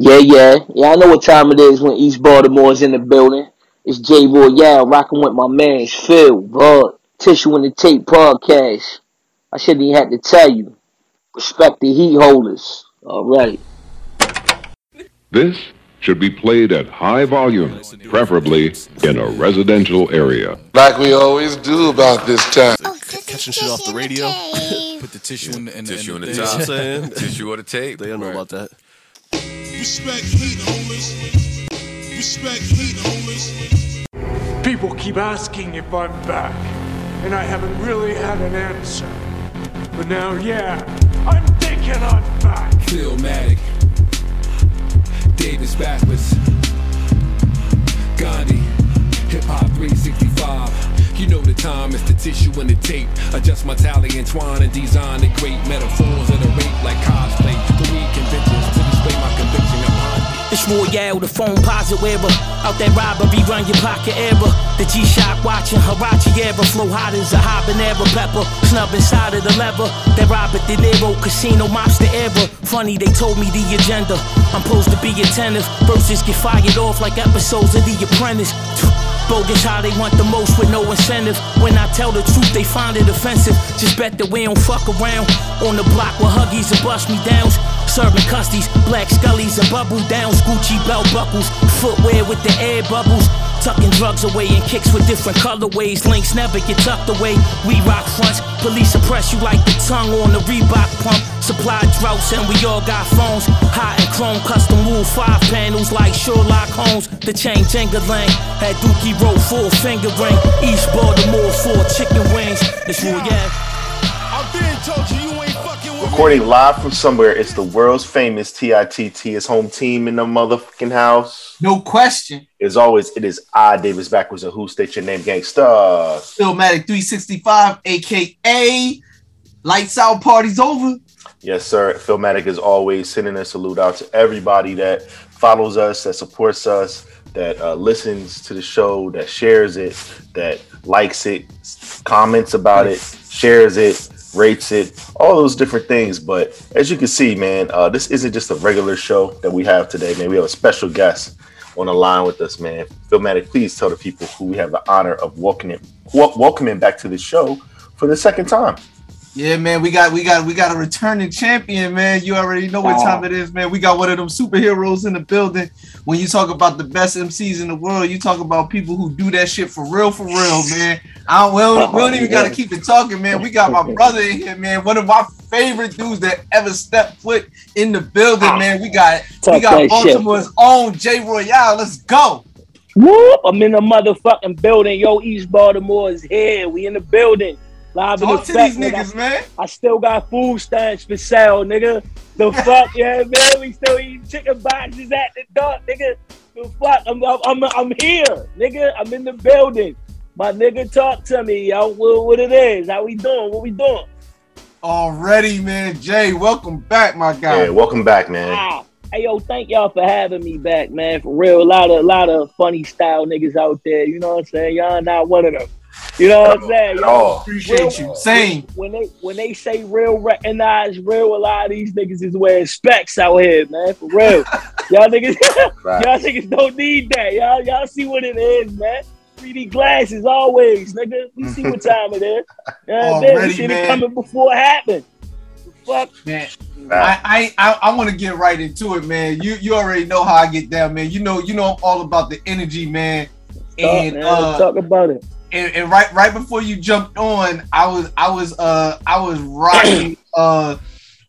Yeah, yeah. Yeah, I know what time it is when East Baltimore's in the building. It's Jay Royale rocking with my man Phil, Bud, Tissue and the Tape podcast. I shouldn't even have to tell you. Respect the heat holders. All right. This should be played at high volume, preferably in a residential area. Like we always do about this time. catching shit off the radio. Put the tissue in the, in the, Tissue in on the, the thing. top. What I'm saying? Tissue on the tape. They don't know about that. Respect heat holders. Respect heat holders. People keep asking if I'm back, and I haven't really had an answer. But now, yeah, I'm thinking I'm back. Philmatic. Davis backwards. Gandhi. Hip Hop 365. You know the time, it's the tissue and the tape. Adjust my tally, entwine and design the great metaphors of the rape like cosplay. The weak conventions It's Royale, the Foamposite wearer. Out that robbery, run your pocket era. The G-Shock watching Huarache era. Flow hot as a habanero pepper. Snub inside of the lever. That Robert De Niro casino mobster era. Funny, they told me the agenda. I'm supposed to be attentive. Verses get fired off like episodes of The Apprentice. Bogus how they want the most with no incentive. When I tell the truth, they find it offensive. Just bet that we don't fuck around. On the block with huggies and bust me downs. Serving custies, black scullies and bubble downs. Gucci belt buckles, footwear with the air bubbles. Tucking drugs away and kicks with different colorways. Links never get tucked away. We rock fronts. Police oppress you like the tongue on the Reebok pump. Supply droughts and we all got phones. Hot and chrome custom wool five panels like Sherlock Holmes. The chain jingling. Had Dookie roll full finger ring. East Baltimore four chicken wings. It's Royale. I've been told you Recording live from somewhere, it's the world's famous TITT, his home team in the motherfucking house. No question. As always, it is I, Davis Backwards, and who state your name, gangsta. Philmatic 365, aka Lights Out Party's Over. Yes, sir. Philmatic is always sending a salute out to everybody that follows us, that supports us, that uh, listens to the show, that shares it, that likes it, comments about it, shares it, rates it, all those different things. But as you can see, man, uh, this isn't just a regular show that we have today, man. We have a special guest on the line with us, man. Philmatic, please tell the people who we have the honor of welcoming, wel- welcoming back to the show for the second time. Yeah, man, we got we got we got a returning champion, man. You already know what oh. time it is, man. We got one of them superheroes in the building. When you talk about the best MCs in the world, you talk about people who do that shit for real, for real, man. I don't, we don't, we don't even gotta keep it talking, man. We got my brother in here, man. One of my favorite dudes that ever stepped foot in the building, ah. man. We got we got that shit. Baltimore's own Jay Royale. Let's go. Whoop! I'm in the motherfucking building. Yo, East Baltimore is here. We in the building. Live in Talk to effect, these nigga. niggas, man. I still got food stamps for sale, nigga. The fuck, yeah, man. We still eating chicken boxes at the door, nigga. The fuck, I'm, I'm, I'm, I'm here, nigga. I'm in the building. My nigga, talk to me, yo. What, what it is? How we doing? What we doing? Already, man. Jay, welcome back, my guy. Yeah, welcome back, man. Ah, hey, yo, thank y'all for having me back, man. For real, a lot of, a lot of funny style niggas out there. You know what I'm saying? Y'all not one of them. You know what I'm saying? Y'all, Appreciate you. Same. when they when they say real recognize real, a lot of these niggas is wearing specs out here, man. For real. y'all niggas Right. y'all niggas don't need that. Y'all y'all see what it is, man. 3D glasses always, nigga. We see what time it is. You know what I'm saying? Already, We man. it coming before it happened. Fuck. Man, I I I, I want to get right into it, man. You you already know how I get down, man. You know you know I'm all about the energy, man. And man. uh, Talk about it. And, and right right before you jumped on, I was I was uh I was rocking uh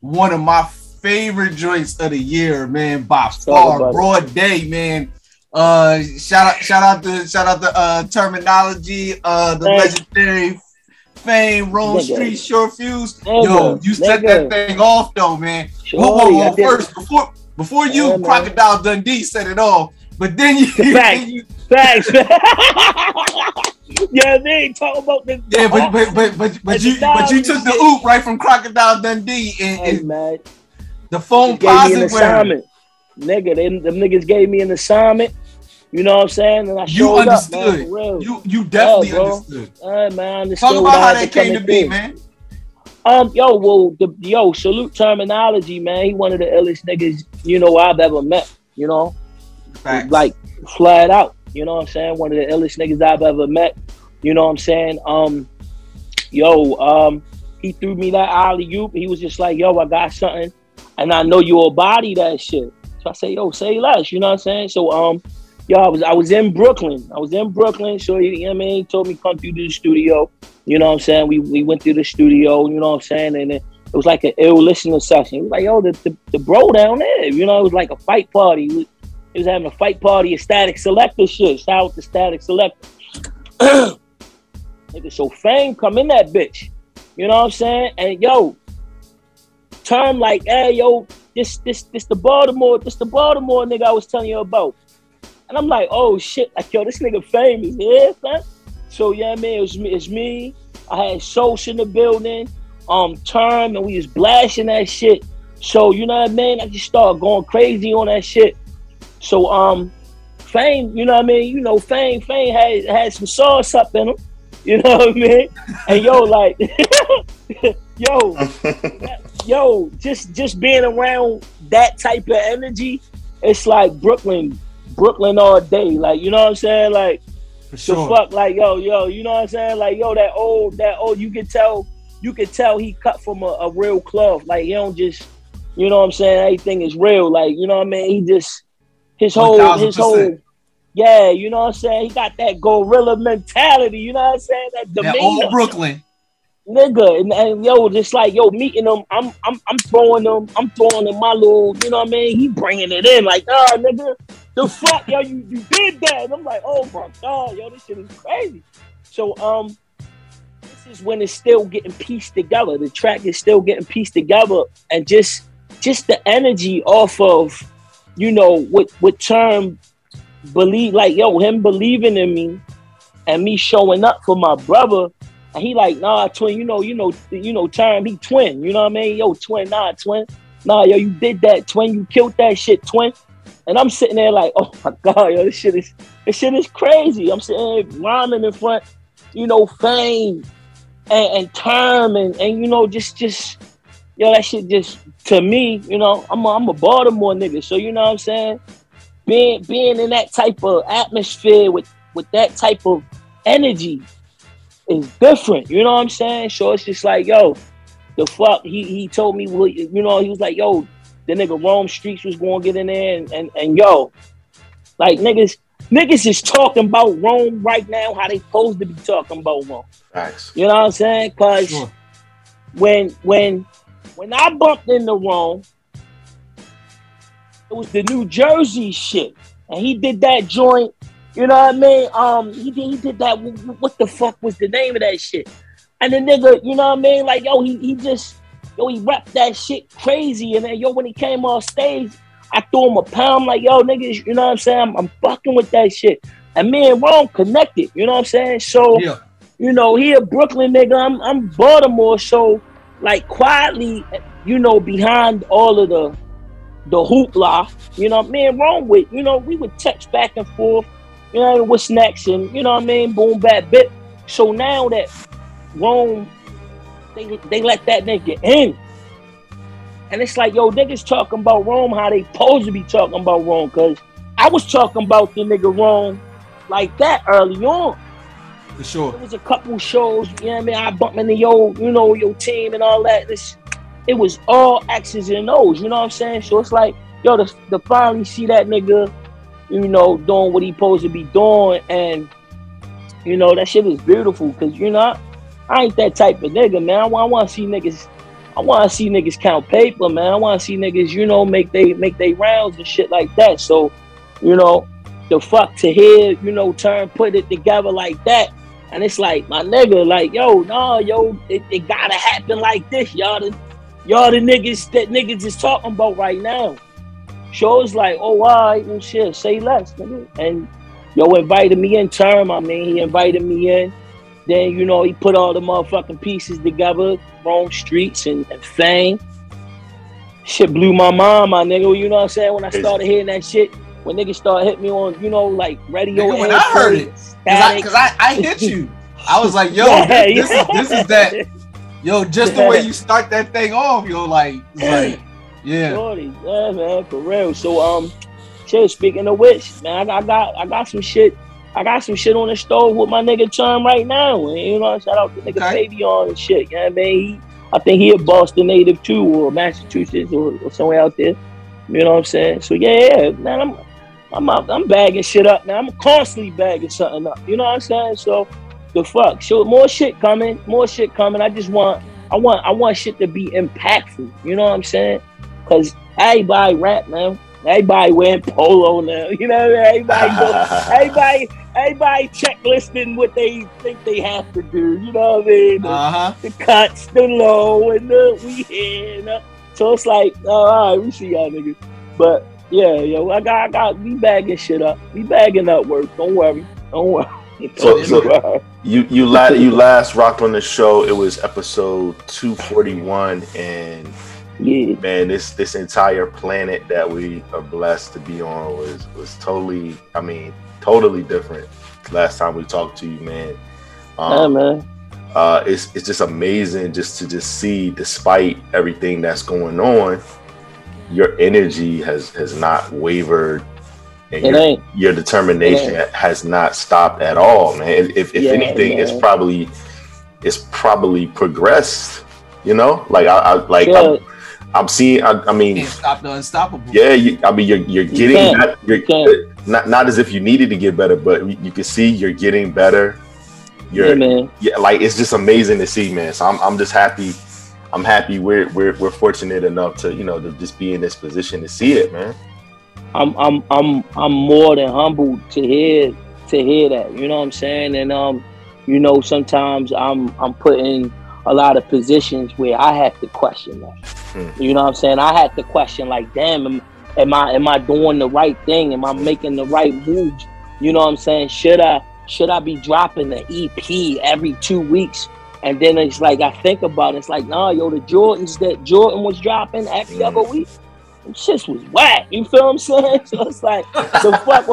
one of my favorite joints of the year, man, by far, broad day, man. Uh, shout out shout out to shout out to uh terminology, uh the Thanks. legendary fame, Rome Nigga. Street, Short Fuse. Yo, you set nigga. that thing off though, man. Shorty, Whoa, whoa, whoa, first before before you. Crocodile Dundee set it off, but then you, Facts. you Thanks. yeah, they ain't talking about this. yeah, but but but but, but you but you took the oop right from Crocodile Dundee and, Hey, and man. the phone an assignment. Nigga, them, them niggas gave me an assignment. You know what I'm saying? And I You understood. up, man, for real. You you definitely Yeah, understood. Hey, man, I understood Talk about how that came to be, do. man. Um, yo, well, the yo, salute terminology, man. He one of the illest niggas, you know, I've ever met. you know, Facts. like flat out. You know what I'm saying? One of the illest niggas I've ever met. You know what I'm saying? Um, yo, um, he threw me that alley oop. He was just like, yo, I got something, and I know you'll body that shit. So I say, yo, say less. You know what I'm saying? So um, yo, I was I was in Brooklyn. I was in Brooklyn. So you know what I mean? He told me come through to the studio. You know what I'm saying? We we went through the studio. You know what I'm saying? And it, it was like an ill listening session. He was like, yo, the, the, the bro down there. You know, it was like a fight party. He was, was having a fight party, a Statik Selektah shit. Shout out to Statik Selektah. Nigga, so fame come in that bitch. You know what I'm saying? And yo, term like, hey, yo, this this this the Baltimore, this the Baltimore nigga I was telling you about. And I'm like, oh shit, like yo, this nigga fame is here, man. So yeah, man, it was me, it's me. I had Soch in the building, um, term, and we was blasting that shit. So you know what I mean? I just started going crazy on that shit. So um, fame, you know what I mean? You know, fame, fame had had some sauce up in him. You know what I mean? And yo, like, yo, yo, just just being around that type of energy, it's like Brooklyn, Brooklyn all day. Like, you know what I'm saying? Like, For the sure. fuck, like, yo, yo, you know what I'm saying? Like, yo, that old, that old, you can tell, you can tell he cut from a, a real cloth. Like, he don't just, you know what I'm saying? Everything is real. Like, you know what I mean? He just, his whole, his 1000%. whole, yeah, you know what I'm saying? He got that gorilla mentality. You know what I'm saying? That That old Brooklyn. nigga, and, and yo, just like yo, meeting them, I'm I'm I'm throwing them, I'm throwing them my little, you know what I mean? He bringing it in like, oh nigga, the fuck, yo, you you did that, and I'm like, oh my god, yo, this shit is crazy. So um, this is when it's still getting pieced together. The track is still getting pieced together, and just just the energy off of, you know, what what term believe like yo, him believing in me, and me showing up for my brother. And he like, nah, twin, you know, you know, you know, term, he twin, you know what I mean? Yo, twin, nah, twin. Nah, yo, you did that, twin, you killed that shit, twin. And I'm sitting there like, oh my god, yo, this shit is this shit is crazy. I'm sitting there rhyming in front, you know, fame and, and term and, and you know, just just yo, that shit just to me, you know, I'm a, I'm a Baltimore nigga, so you know what I'm saying? Being being in that type of atmosphere with with that type of energy is different. You know what I'm saying? So it's just like, yo, the fuck. He he told me, you know, he was like, yo, the nigga Rome Streets was going to get in there, and, and and yo, like niggas, niggas is talking about Rome right now. How they supposed to be talking about Rome? Facts. You know what I'm saying? Cause Sure. when when when I bumped into Rome, it was the New Jersey shit, and he did that joint. You know what I mean? Um, he did, he did that. What the fuck was the name of that shit? And the nigga, you know what I mean? Like yo, he he just yo he rapped that shit crazy, and then yo when he came on stage, I threw him a pound like yo niggas, you know what I'm saying? I'm, I'm fucking with that shit, and me and Rome connected. You know what I'm saying? So Yeah. you know, he a Brooklyn nigga. I'm I'm Baltimore, so like quietly, you know, behind all of the the hoopla, you know, me and Rome with, you know, we would text back and forth, you know, what's next, and you know what I mean, boom, bap, bit. So now that Rome, they they let that nigga in. And it's like, yo, niggas talking about Rome how they supposed to be talking about Rome, cause I was talking about the nigga Rome like that early on. For sure. There was a couple shows, you know what I mean? I bumped into your, you know, your team and all that. It was all X's and O's, you know what I'm saying? So it's like, yo, to, to finally see that nigga, you know, doing what he supposed to be doing, and you know, that shit is beautiful, cause you know, I, I ain't that type of nigga, man. I, I want to see niggas, I want to see niggas count paper, man. I want to see niggas, you know, make they make they rounds and shit like that. So, you know, the fuck to hear, you know, turn put it together like that. And it's like, my nigga, like, yo, no, yo, it, it gotta happen like this. Y'all y'all the niggas that niggas is talking about right now. Shows like, oh, all right, well, shit, say less, nigga. And yo invited me in term. I mean, he invited me in. Then, you know, he put all the motherfucking pieces together, Rome Streets and, and Fame. Shit blew my mind, my nigga. You know what I'm saying? When I started hearing that shit, when niggas started hitting me on, you know, like radio. Nigga, when I heard it, Cause I, I, I hit you. I was like, yo, Yeah, this, this yeah. is this is that. Yo, just the way you start that thing off, yo, like, like, yeah, Shorty, yeah, man, for real. So um, shit. Speaking of which, man, I, I got I got some shit. I got some shit on the stove with my nigga Chum right now. And, you know, shout out to nigga Okay. Fabian and shit. You know what I mean? He, I think he a Boston native too, or Massachusetts, or, or somewhere out there. You know what I'm saying? So yeah, yeah, man, I'm I'm I'm bagging shit up, man. I'm constantly bagging something up. You know what I'm saying? So the fuck, so more shit coming, more shit coming. I just want I want I want shit to be impactful. You know what I'm saying? Cause everybody rap, now. Everybody wearing polo now. You know, what I mean? everybody go, everybody everybody checklisting what they think they have to do. You know what I mean? The, Uh huh. the cuts, the low, and the we here. You know? So it's like, oh, all right, we see y'all niggas. But yeah, yo, I got I got we bagging shit up. We bagging up work. Don't worry. Don't worry. So- so- You you la- you last rocked on the show. It was episode two forty one, and yeah, man, this this entire planet that we are blessed to be on was was totally. I mean, totally different. Last time we talked to you, man. yeah, Um, man. uh, it's it's just amazing just to just see, despite everything that's going on, your energy has has not wavered, and It your, ain't. your determination It has not stopped at all, man. If if Yeah, anything, it's probably it's probably progressed. You know, like I, I like Yeah. I'm, I'm seeing. I, I mean, stop the unstoppable. yeah, you, I mean, you're you're getting can't. you're, can't. not not as if you needed to get better, but you, you can see you're getting better. You're Yeah, man. yeah, like it's just amazing to see, man. So I'm I'm just happy. I'm happy we're we're we're fortunate enough to you know to just be in this position to see it, man. I'm I'm I'm I'm more than humbled to hear to hear that. You know what I'm saying? And um, you know, sometimes I'm I'm put in a lot of positions where I have to question that. Hmm. You know what I'm saying? I have to question like, damn, am, am I am I doing the right thing? Am I making the right moves? You know what I'm saying? Should I should I be dropping the EP every two weeks? And then it's like I think about it, it's like, nah, yo, the Jordans that Jordan was dropping every other week, shits was whack. You feel what I'm saying? So it's like the fuck.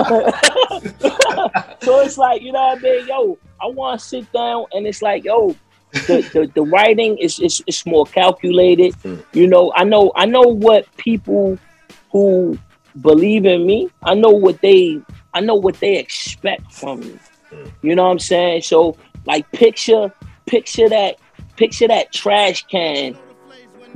so it's like you know what I mean, yo. I want to sit down and it's like, yo, the, the, the writing is, is is more calculated. Mm. You know, I know I know what people who believe in me. I know what they I know what they expect from me. Mm. You know what I'm saying? So like picture picture that picture that trash can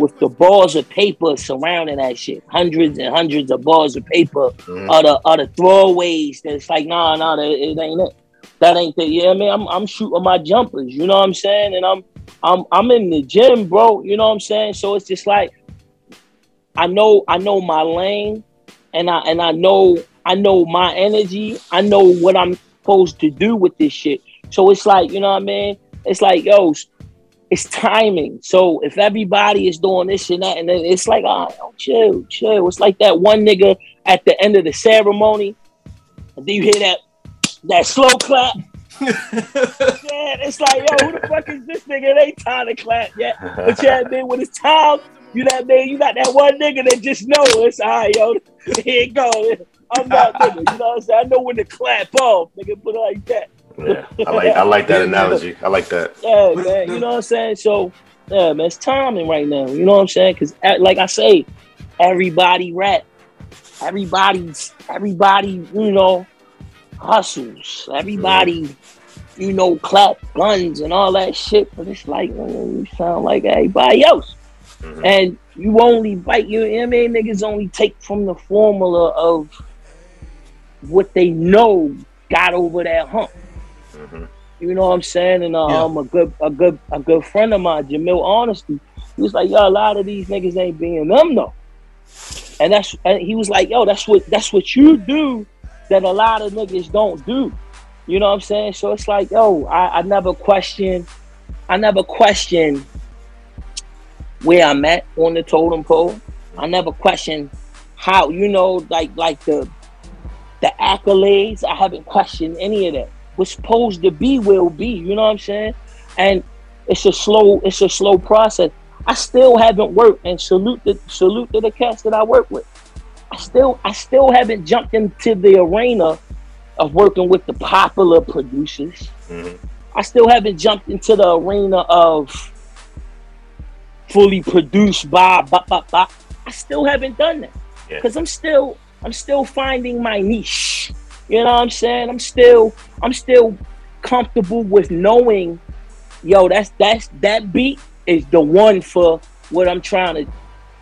with the balls of paper surrounding that shit. Hundreds and hundreds of balls of paper Mhm. are the are the throwaways that's like, nah, nah, that, it ain't it. That ain't the yeah, man. I'm I'm shooting my jumpers, you know what I'm saying? And I'm I'm I'm in the gym, bro. You know what I'm saying? So it's just like I know I know my lane and I and I know I know my energy. I know what I'm supposed to do with this shit. So it's like, you know what I mean? It's like, yo, it's timing. So if everybody is doing this and that, and then it's like, oh, chill, chill. It's like that one nigga at the end of the ceremony, and then you hear that that slow clap. yeah, it's like, yo, who the fuck is this nigga? It ain't time to clap yet. But yeah, man, when it's time, you know what I mean? You got that one nigga that just know it's all right, yo. Here it go. I'm that nigga. You know what I'm saying? I know when to clap off, nigga. Put it like that. Yeah, I like I like that analogy. I like that. Yeah, man. You know what I'm saying? So, yeah, man, it's timing right now. You know what I'm saying? Because, like I say, everybody rap. Everybody's, everybody, you know, hustles. Everybody, you know, clap guns and all that shit. But it's like, man, you sound like everybody else. Mm-hmm. And you only bite your you know what I mean niggas only take from the formula of what they know got over that hump. You know what I'm saying? And uh, Yeah. um, a good, a good, a good friend of mine, Jamil Honesty, he was like, "Yo, a lot of these niggas ain't being them though." And that's, and he was like, "Yo, that's what, that's what you do that a lot of niggas don't do." You know what I'm saying? So it's like, yo, I, I never question, I never question where I'm at on the totem pole. I never question how, you know, like like the the accolades. I haven't questioned any of that. What's supposed to be will be. You know what I'm saying? And it's a slow, it's a slow process. I still haven't worked, and salute the salute to the cast that I work with. I still, I still haven't jumped into the arena of working with the popular producers. Mm-hmm. I still haven't jumped into the arena of fully produced by, by, by, by. I still haven't done that Yeah. because I'm still I'm still finding my niche. You know what I'm saying? I'm still I'm still comfortable with knowing, yo, that's that's that beat is the one for what I'm trying to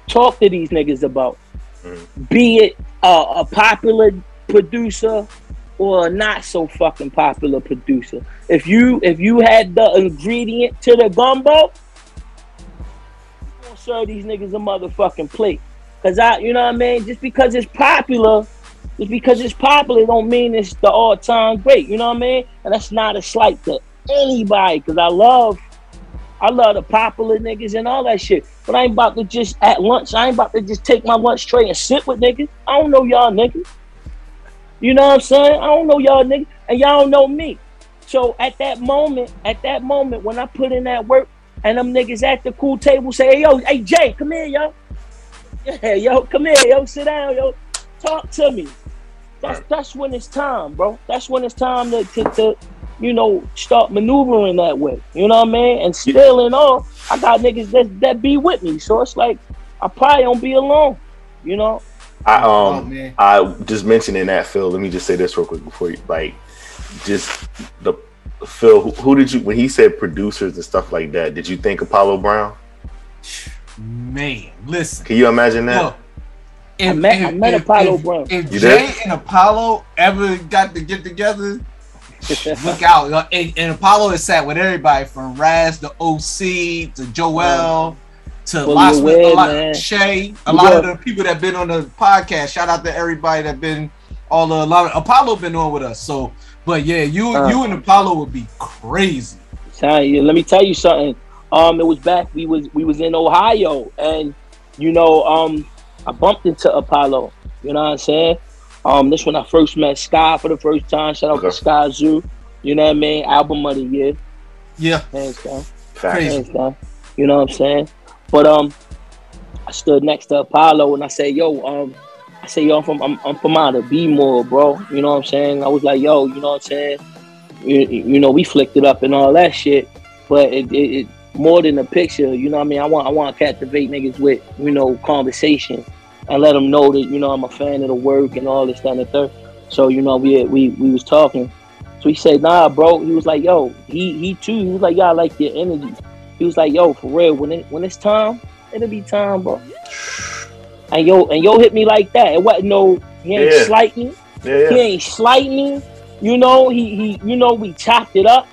talk to these niggas about. Be it uh, a popular producer or a not so fucking popular producer. If you if you had the ingredient to the gumbo, serve these niggas a motherfucking plate. Cause I, you know what I mean. Just because it's popular, just because it's popular, don't mean it's the all time great. You know what I mean? And that's not a slight to anybody. Cause I love, I love the popular niggas and all that shit. But I ain't about to just at lunch. I ain't about to just take my lunch tray and sit with niggas. I don't know y'all niggas. You know what I'm saying? I don't know y'all niggas, and y'all don't know me. So at that moment, at that moment, when I put in that work, and them niggas at the cool table say, hey, yo, hey Jay, come here, yo. Yeah, yo, come here, yo, sit down, yo. Talk to me. That's that's when it's time, bro. That's when it's time to, to, to you know, start maneuvering that way. You know what I mean? And still in all, I got niggas that that be with me. So it's like I probably don't be alone. You know? I um I just mentioning that Phil. Let me just say this real quick before you like just the Phil. Who, who did you when he said producers and stuff like that? Did you think Apollo Brown? Man, listen. Can you imagine that? Look, I met, I met Apollo Brown. If You Jay did? and Apollo ever got to get together, look out. And, and Apollo has sat with everybody from Raz to OC to Joell to Fully lots of a lot, man. Shay, a lot Yeah. of the people that been on the podcast. Shout out to everybody that been all the a lot of Apollo been on with us. So, but yeah, you Uh. you and Apollo would be crazy. Tell you, let me tell you something. Um, it was back. We was we was in Ohio, and you know, um, I bumped into Apollo. You know what I'm saying? Um, this when I first met Sky for the first time. Shout out to Skyzoo. You know what I mean? Album of the year. Yeah, hands down. Facts. Hands down. You know what I'm saying? But um, I stood next to Apollo and I said, "Yo, um, I say, yo, I'm from I'm, I'm from out of B-more, bro. You know what I'm saying? I was like, yo, you know what I'm saying? You, you know, we flicked it up and all that shit, but it, it, it more than a picture. You know what I mean? I want I want to captivate niggas with you know conversation and let them know that you know I'm a fan of the work and all this that, and the third. So you know we we we was talking. So he said, nah, bro. He was like, yo, he he too. He was like, I like your energy. He was like, yo, for real, when it when it's time, it'll be time, bro. And yo, and yo hit me like that. It wasn't no, he ain't Yeah. slight me. Yeah, yeah. He ain't slight me. You know, he he, you know, we chopped it up.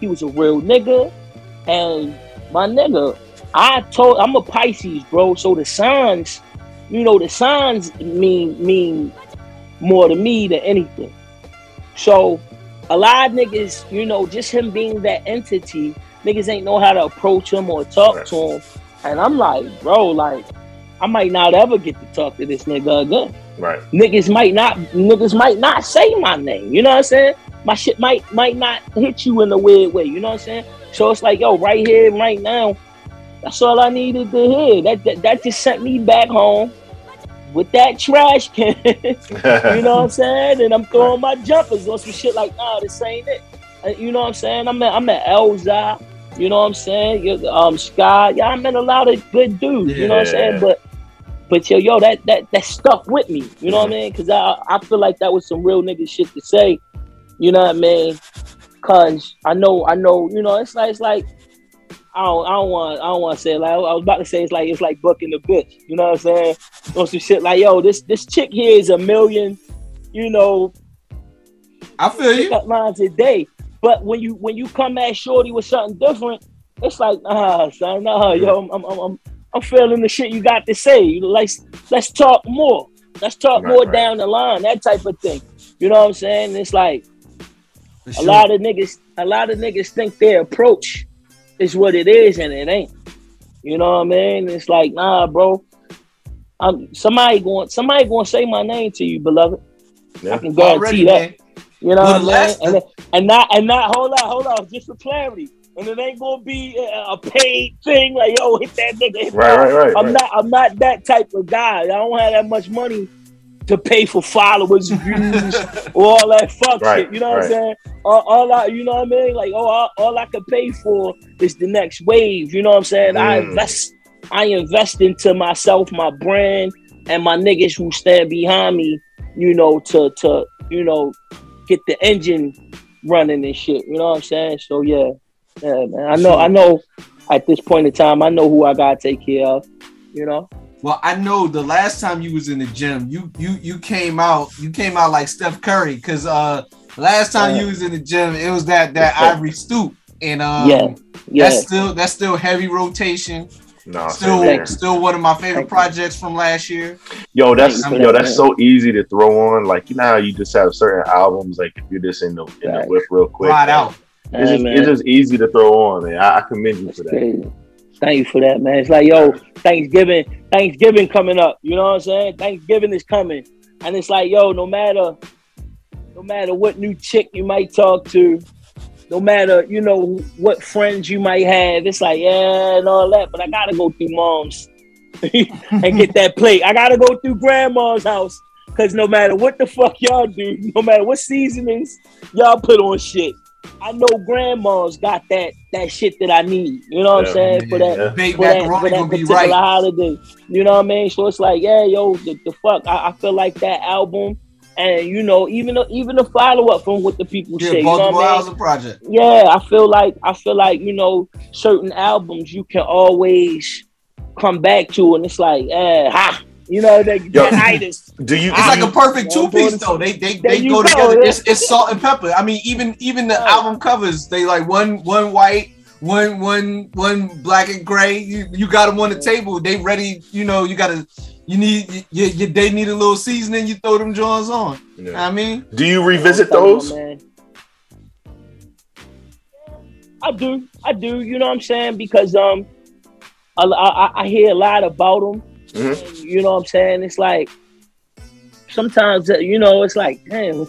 He was a real nigga, and my nigga, I told I'm a Pisces, bro. So the signs, you know, the signs mean mean more to me than anything. So a lot of niggas, you know, just him being that entity, niggas ain't know how to approach him or talk to him. And I'm like, bro, like, I might not ever get to talk to this nigga again. Right. Niggas might not niggas might not say my name. You know what I'm saying? My shit might might not hit you in a weird way. You know what I'm saying? So it's like, yo, right here, right now, that's all I needed to hear. That that, that just sent me back home with that trash can. you know what I'm saying? And I'm throwing my jumpers on some shit like, nah, this ain't it. And you know what I'm saying? I'm at I'm at Elza. You know what I'm saying? You- Um, Sky. Yeah, I met a lot of good dudes. You know what I'm saying? But but yo, yo, that that that stuck with me. You know what I mean? Because I I feel like that was some real nigga shit to say. You know what I mean? Cause I know I know. You know, it's like it's like. I don't, I don't want I don't want to say it like I was about to say it's like it's like booking the bitch. You know what I'm saying? On some shit like yo, this this chick here is a million, you know. I feel you. Up lines a day, but when you when you come at Shorty with something different, it's like nah, son, nah, yo, I'm I'm I'm, I'm feeling the shit you got to say. Let's let's talk more. Let's talk Right, more right. down the line. That type of thing. You know what I'm saying? It's like a lot of niggas. A lot of niggas think their approach is what it is, and it ain't. You know what I mean? It's like, nah, bro. I'm somebody going somebody going to say my name to you, beloved. I can guarantee Already, that. man. You know Well, what I'm saying? And, and not and not hold on, hold on, just for clarity. And it ain't gonna be a a paid thing like yo hit that nigga. Hit Right, that. right, right, I'm right. not I'm not that type of guy. I don't have that much money to pay for followers, views, or all that fuck Right, shit. You know what. I'm saying? All, all I, you know what I mean? Like, oh, all, all I can pay for is the next wave. You know what I'm saying? I Mm. invest, I invest into myself, my brand, and my niggas who stand behind me you know, to to you know, get the engine running and shit. You know what I'm saying? So yeah, yeah, man. I know, I know. At this point in time, I know who I gotta take care of. You know. Well, I know the last time you was in the gym, you you you came out, you came out like Steph Curry, cause uh last time you was in the gym, it was that that Ivory stoop, and um Yeah, yeah. that's still that's still heavy rotation. No, Still, still one of my favorite projects from last year. Yo, that's Thank you yo, that's so easy to throw on. Like you know how you just have certain albums, like if you're just in the in the whip real quick. Ride man, out. It's Hey, just, it's just easy to throw on, man. I, I commend you for that. Crazy. Thank you for that, man. It's like, yo, Thanksgiving, Thanksgiving coming up. You know what I'm saying? Thanksgiving is coming, and it's like, yo, no matter, no matter what new chick you might talk to, no matter you know what friends you might have, it's like, yeah, and all that. But I gotta go through mom's and get that plate. I gotta go through grandma's house because no matter what the fuck y'all do, no matter what seasonings y'all put on shit, I know grandma's got that that shit that I need. You know what Yeah. I'm saying? For that, Yeah. For that, for that particular right. holiday. You know what I mean? So it's like, yeah, yo, the, the fuck. I, I feel like that album, and you know, even the, even the follow up from what the people Yeah, say. You know Baltimore what I mean? Project. yeah, I feel like I feel like you know certain albums you can always come back to, and it's like, eh, ha, you know, the, Yo, the itis. Do you? It's like a perfect two piece though. They they, they go go, together. It's, it's salt and pepper. I mean, even even the Right. album covers, they like one one white, one one one black and gray. You you got them on the table. They ready. You know, you gotta. You need you, you, they need a little seasoning. You throw them Johns on. Yeah. I mean, Do you revisit those? man. I do, I do. You know what I'm saying? Because um, I, I, I hear a lot about them. Mhm. You know what I'm saying? It's like sometimes uh, you know it's like, damn,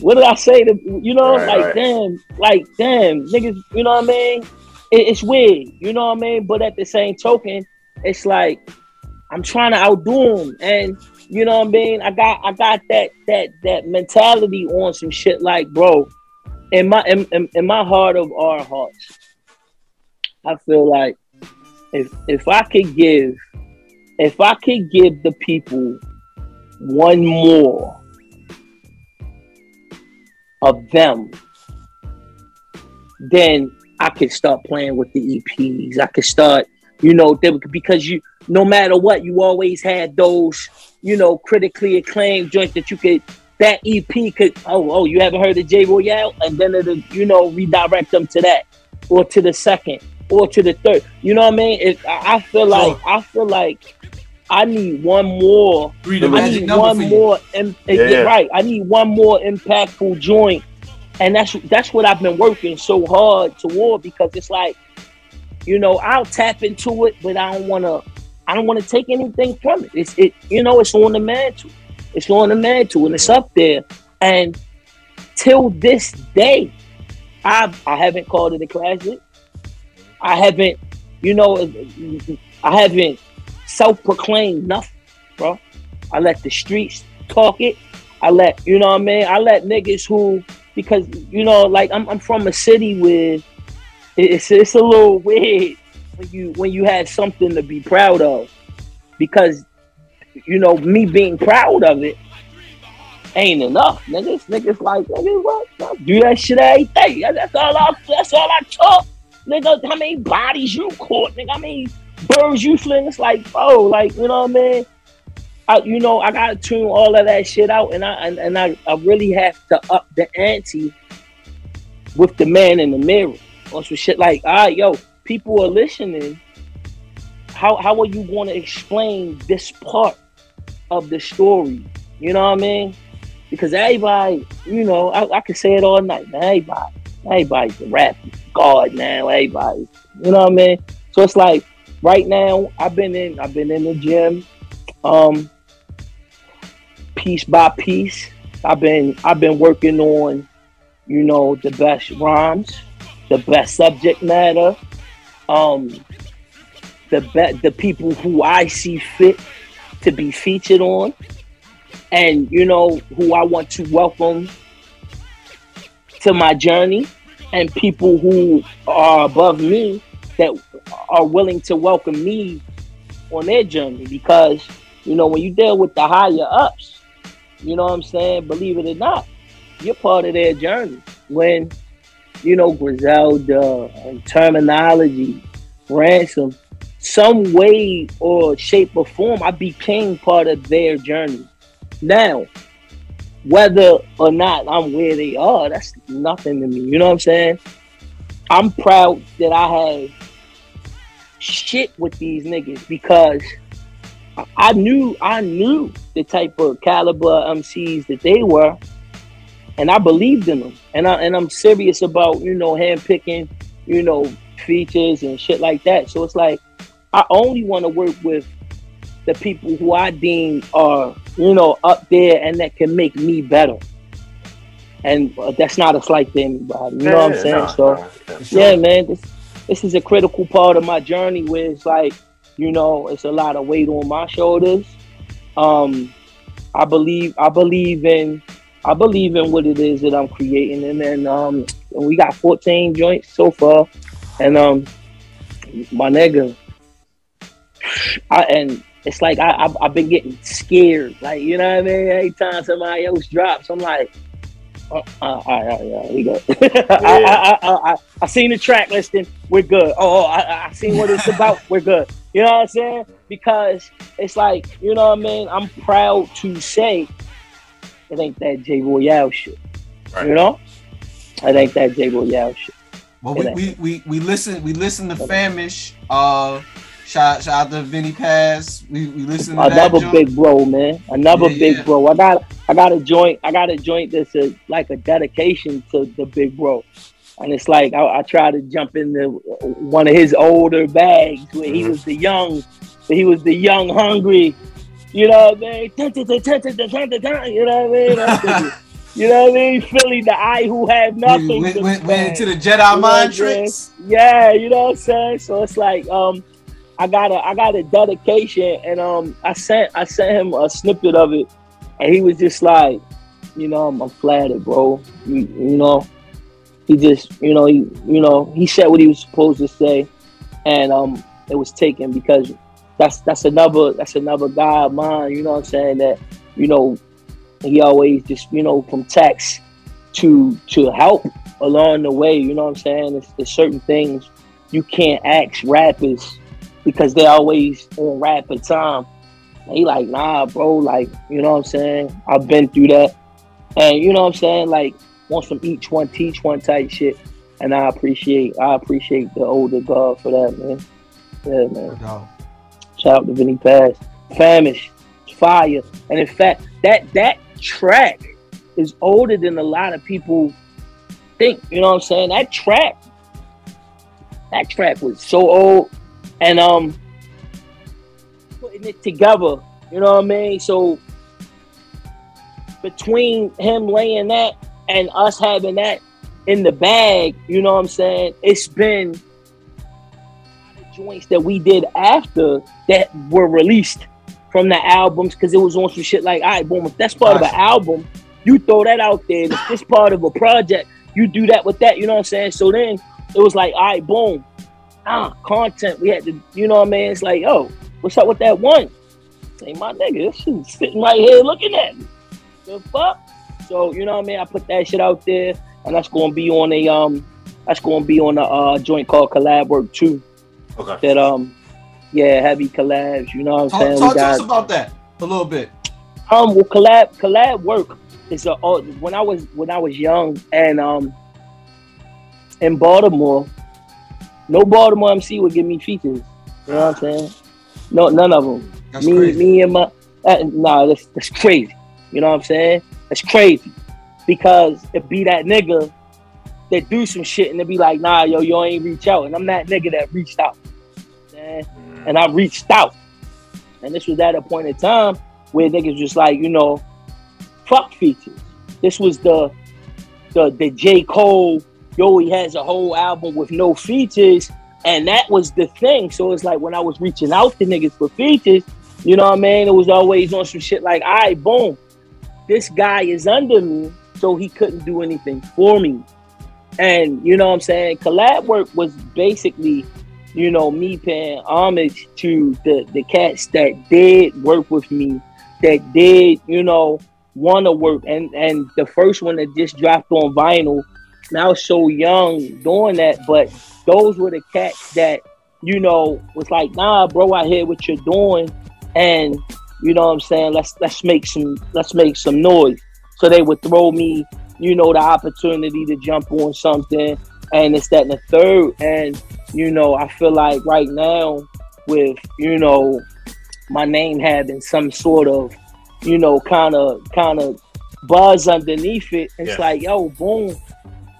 what did I say to you know? Right, like right. damn, like damn, niggas. You know what I mean? It, it's weird. You know what I mean? But at the same token, it's like I'm trying to outdo them, and you know what I mean. I got I got that that that mentality on some shit. Like, bro, in my in, in, in my heart of our hearts, I feel like if if I could give if I could give the people one more of them, then I could start playing with the EPs. I could start, you know, because you no matter what, you always had those, you know, critically acclaimed joints that you could that EP could oh oh you haven't heard of J Royale and then it'll you know redirect them to that or to the second or to the third. You know what I mean? It, I I feel like I feel like I need one more. Read the I need one more. Im- eh, Yeah, yeah. Right. I need one more impactful joint, and that's that's what I've been working so hard toward because it's like, you know, I'll tap into it, but I don't want to. I don't want to take anything from it. It's it. You know, it's on the mantle. It's on the mantle, and it's up there. And till this day, I I haven't called it a classic. I haven't, you know, I haven't self-proclaimed nothing, bro. I let the streets talk it. I let you know what I mean. I let niggas who because you know, like I'm I'm from a city where it's it's a little weird when you when you have something to be proud of because you know me being proud of it ain't enough. Niggas niggas like niggas what do that shit every day. That's all I that's all I talk. Nigga, how many bodies you caught? Nigga, how many birds you fling? It's like, oh, like, you know what I mean? I, you know, I gotta tune all of that shit out, and I and, and I, I really have to up the ante with the man in the mirror or some shit like, all right, yo, people are listening. How how are you going to explain this part of the story? You know what I mean? Because everybody, you know, I, I can say it all night, man. Everybody, everybody's a rap god now. Everybody, you know what I mean? So it's like right now, I've been in, I've been in the gym, um, piece by piece. I've been, I've been working on, you know, the best rhymes, the best subject matter, um, the be- the people who I see fit to be featured on, and you know who I want to welcome to my journey, and people who are above me that are willing to welcome me on their journey because you know when you deal with the higher ups you know what I'm saying? Believe it or not, you're part of their journey. When, you know, Griselda and terminology, ransom, some way or shape or form, I became part of their journey. Now, whether or not I'm where they are, that's nothing to me. You know what I'm saying? I'm proud that I have shit with these niggas because I- knew I knew the type of caliber MCs that they were, and I believed in them. And I and I'm serious about you know handpicking, you know features and shit like that. So it's like I only want to work with the people who I deem are you know up there and that can make me better. And uh, that's not a slight to anybody. You know what I'm saying? so yeah. yeah, man, this this is a critical part of my journey where it's like, you know, it's a lot of weight on my shoulders. Um, I believe I believe in I believe in what it is that I'm creating, and then um, we got 14 joints so far, and um, my nigga, I and it's like I, I I've been getting scared, like you know what I mean. Every time somebody else drops, I'm like, uh, uh, all right, all right, all right, we good. I, I, I, I, I seen the track listing. We're good. Oh, oh, I, I seen what it's about. We're good. You know what I'm saying? Because it's like, you know what I mean? I'm proud to say it ain't that J Royale shit. You know? It ain't that J Royale shit. Well, we, we, we, we listen we listen to Famish. Uh, shout shout out to Vinnie Paz. We we listen to Another joint. big bro, man. Another Yeah, big yeah. bro. I got I got a joint. I got a joint that's a, like a dedication to the big bro. And it's like I, I try to jump into one of his older bags where he was the young, he was the young hungry. You know what I mean? You know what I mean? You know what I mean? Philly, the I who have nothing. went- to went- went into the Jedi You know mind what I'm saying? tricks? Yeah, you know what I'm saying. So it's like, um, I got a, I got a dedication, and um, I sent, I sent him a snippet of it, and he was just like, you know, I'm, I'm flattered, bro. You, you know, he just, you know, he, you know, he said what he was supposed to say, and um, it was taken because that's that's another that's another guy of mine. You know what I'm saying? That you know, he always just you know from text to to help along the way. You know what I'm saying? It's, there's certain things you can't ask rappers because they're always on rapper time. And he like, nah, bro, like, you know what I'm saying? I've been through that. And you know what I'm saying? Like, want some each one teach one type shit. And I appreciate I appreciate the older God for that, man. Yeah, man. Shout out to Vinnie Paz. Famish, fire. And in fact, that that track is older than a lot of people think. You know what I'm saying? That track, that track was so old. And um putting it together, you know what I mean? So between him laying that and us having that in the bag, you know what I'm saying? It's been the joints that we did after that were released from the albums because it was on some shit like, all right, boom, if that's part of an album, you throw that out there. And if this part of a project, you do that with that, you know what I'm saying? So then it was like, all right, boom, ah, content. We had to, you know what I mean? It's like, yo, what's up with that one? Say, my nigga, this shit sitting right here looking at me. The fuck? So, you know what I mean? I put that shit out there, and that's gonna be on a um that's gonna be on a uh joint called Collab Work 2. Okay. That um yeah, heavy collabs, you know what I'm Talk, saying? talk we to us about that a little bit. um well collab collab work is a uh, when I was when I was young and um in Baltimore, no Baltimore MC would give me features. You know what I'm saying? No, none of them. That's me, crazy. me and my uh, nah, that's that's crazy. You know what I'm saying? That's crazy because it be that nigga that do some shit and they be like, nah, yo, you ain't reach out, and I'm that nigga that reached out. Man. And I reached out, and this was at a point in time where niggas just like, you know, fuck features. This was the the the J Cole. Yo, he has a whole album with no features, and that was the thing. So it's like when I was reaching out to niggas for features, you know what I mean? It was always on some shit like, all right, boom, this guy is under me, so he couldn't do anything for me. And you know what I'm saying? Collab work was basically, you know, me paying homage to the the cats that did work with me, that did, you know, want to work. And and the first one that just dropped on vinyl, now so young doing that, but those were the cats that you know was like, nah, bro, I hear what you're doing, and you know what I'm saying. Let's let's make some let's make some noise. So they would throw me, you know, the opportunity to jump on something, and it's that and the third. And you know, I feel like right now with you know my name having some sort of you know kind of kind of buzz underneath it. It's Yeah. like yo, boom.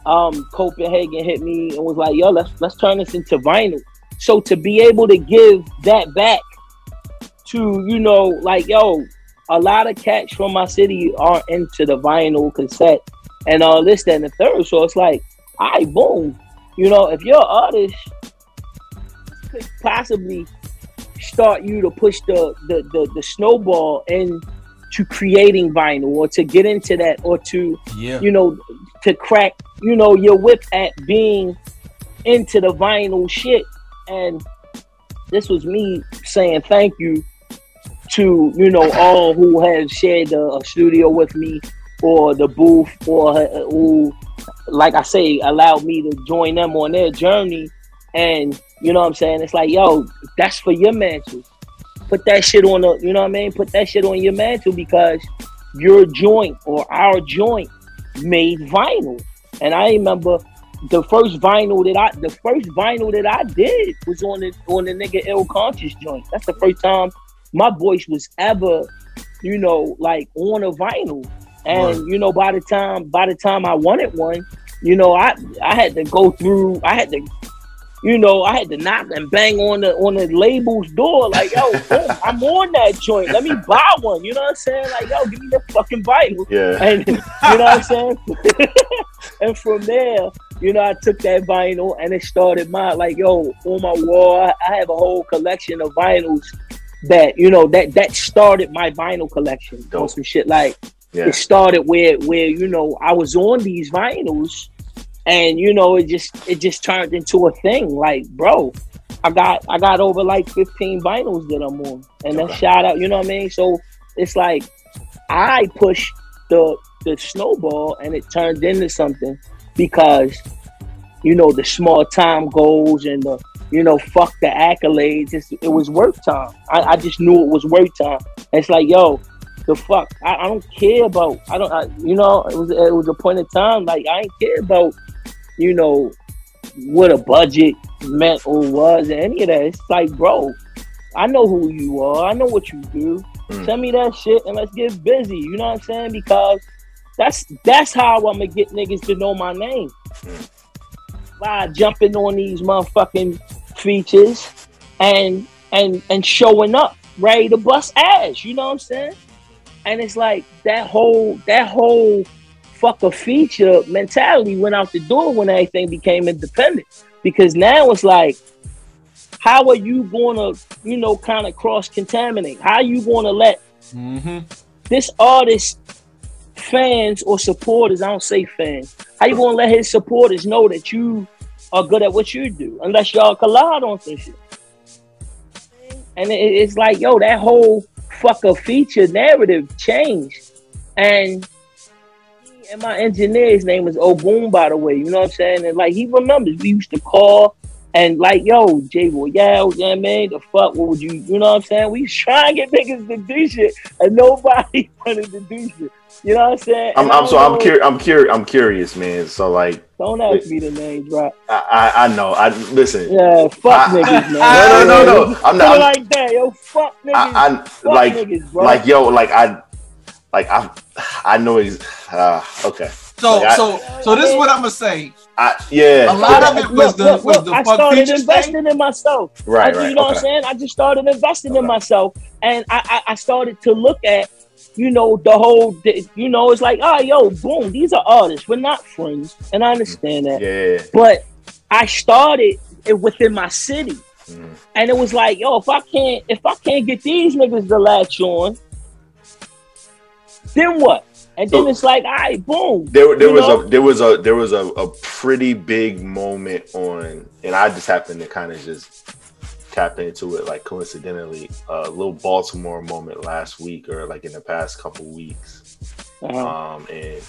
Um, Copenhagen hit me and was like, yo, let's let's turn this into vinyl. So to be able to give that back to you know like yo a lot of cats from my city are into the vinyl cassette and all this that and the third so it's like I boom you know if you're an artist could possibly start you to push the the, the, the snowball into creating vinyl or to get into that or to Yeah. you know to crack you know you're whip at being into the vinyl shit. And this was me saying thank you to you know all who have shared a, a studio with me or the booth or uh, who like i say allowed me to join them on their journey. And you know what i'm saying? It's like yo that's for your mantle. Put that shit on the you know what i mean? Put that shit on your mantle because your joint or our joint made vinyl and i remember the first vinyl that I the first vinyl that I did was on the on the nigga ill conscious joint. That's the first time my voice was ever, you know, like on a vinyl. And you know, by the time by the time I wanted one, you know, I I had to go through. I had to, you know, I had to knock and bang on the on the label's door. Like, yo, boom, I'm on that joint. Let me buy one. You know what I'm saying? Like, yo, give me the fucking vinyl. Yeah. And you know what I'm saying? and from there, you know, I took that vinyl and it started my like, yo, on my wall, I, I have a whole collection of vinyls that you know that that started my vinyl collection. On some shit like Yeah. it started where where you know I was on these vinyls, and you know it just it just turned into a thing. Like, bro, I got I got over like 15 vinyls that I'm on, and then shout out, you know what I mean? So it's like I pushed the the snowball, and it turned into something because you know the small time goals and the you know fuck the accolades. It's, it was work time. I, I just knew it was work time. And it's like yo, the fuck. I, I don't care about. I don't. I, you know, it was it was a point in time like I ain't care about. You know what a budget meant or was or any of that. It's like, bro, I know who you are. I know what you do. Mm. Send me that shit and let's get busy. You know what I'm saying? Because that's that's how I'm gonna get niggas to know my name. Mm. By jumping on these motherfucking features and and and showing up, ready to bust ass. You know what I'm saying? And it's like that whole that whole fuck a feature mentality went out the door when everything became independent. Because now it's like, how are you gonna, you know, kind of cross contaminate? How are you gonna let mm-hmm. this artist fans or supporters, I don't say fans, how you gonna let his supporters know that you are good at what you do unless y'all collide on some shit? And it's like, yo, that whole fucker feature narrative changed. And and my engineer, his name is Oboon, by the way. You know what I'm saying? And like he remembers, we used to call and like, yo, Jay Royale, yeah, man, the fuck, what would you, you know what I'm saying? We trying to get niggas to do shit, and nobody wanted to do shit. You know what I'm saying? I'm, I I'm so I'm know- curious. I'm curious. I'm curious, man. So like, Don't ask me the names, right? I I, I know. I listen. Yeah, fuck I- niggas, man. No, no, no, no. I'm not. I'm, like that, yo. Fuck niggas. I, I fuck like niggas, bro. like yo like I like I I know he's uh, okay. So Like, I- so so this is what I'm gonna say. I, yeah. A lot of it was Look, the look, was look, the I started investing thing. in myself. Right, I- right, You know what. I'm saying? I just started investing in myself, and I, I, I started to look at, you know, the whole, you know, it's like, oh, yo, boom, these are artists. We're not friends, and I understand that. Yeah. But I started it within my city, and it was like, yo, if I can't, if I can't get these niggas to latch on, then what? And then So- it's like, all right, boom. There, there was know? a there was a there was a, a pretty big moment on, and I just happened to kind of just tap into it like coincidentally, a little Baltimore moment last week or like in the past couple weeks, Uh-huh. Um, and a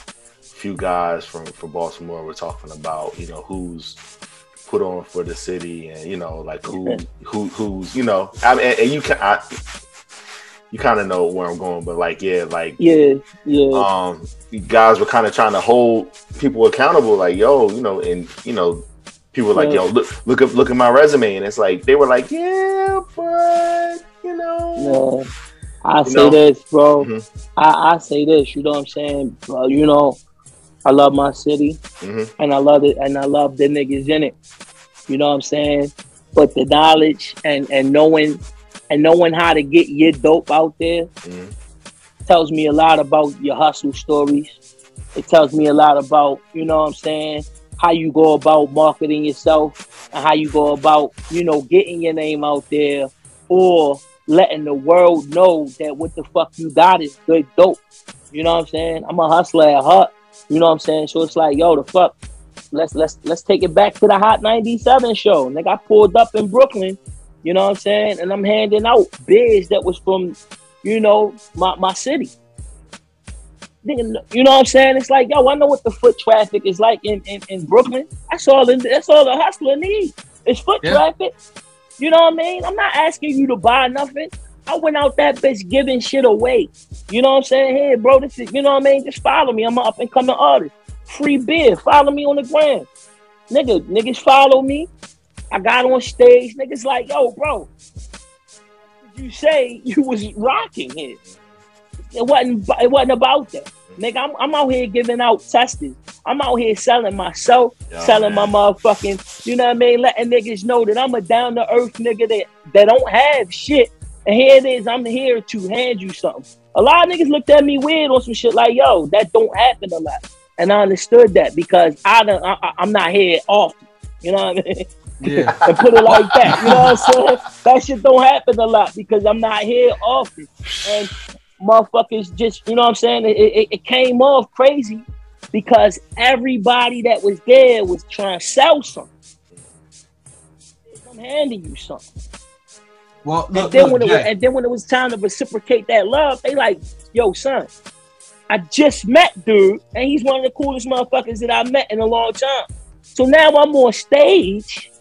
few guys from from Baltimore were talking about you know who's put on for the city and you know like who who who's you know I mean and, and you can I, you kind of know where I'm going, but like yeah, like Yeah, yeah. um guys were kind of trying to hold people accountable like yo you know and you know people were like Yeah. yo look look at look at my resume and it's like they were like yeah but you know Yeah. I You say know? this, bro. Mhm. I, I say this. You know what I'm saying? Bro, you know, I love my city, Mhm. and I love it, and I love the niggas in it. You know what I'm saying? But the knowledge and and knowing and knowing how to get your dope out there Mhm. tells me a lot about your hustle stories. It tells me a lot about, you know what I'm saying, how you go about marketing yourself and how you go about, you know, getting your name out there or letting the world know that what the fuck you got is good dope. You know what I'm saying? I'm a hustler at heart. You know what I'm saying? So it's like, yo, the fuck. Let's let's let's take it back to the Hot 97 show. Nigga, I pulled up in Brooklyn, you know what I'm saying? And I'm handing out bids that was from, you know, my, my city. You know what I'm saying? It's like, yo, I know what the foot traffic is like in, in, in Brooklyn. That's all that's all the hustler needs. It's foot Yeah. traffic. You know what I mean? I'm not asking you to buy nothing. I went out that bitch giving shit away. You know what I'm saying? Hey, bro, this is, you know what I mean? Just follow me. I'm an up and coming artist. Free beer. Follow me on the gram. Nigga, niggas follow me. I got on stage. Niggas like, yo, bro, did you say you was rocking here? It wasn't. It wasn't about that, nigga. I'm, I'm out here giving out testers. I'm out here selling myself, Yeah, selling man. my motherfucking. You know what I mean? Letting niggas know that I'm a down to earth nigga that that don't have shit. And here it is. I'm here to hand you something. A lot of niggas looked at me weird on some shit like, yo, that don't happen a lot. And I understood that because I don't. I, I'm not here often. You know what I mean? Yeah. and put it like that. You know what I'm saying? That shit don't happen a lot because I'm not here often. And motherfuckers just, you know what I'm saying? It, it, it came off crazy because everybody that was there was trying to sell something. I'm handing you something. Well, And then look, when it was, Jay. and then when it was time to reciprocate that love, they like, yo, son, I just met dude, and he's one of the coolest motherfuckers that I met in a long time. So now I'm on stage.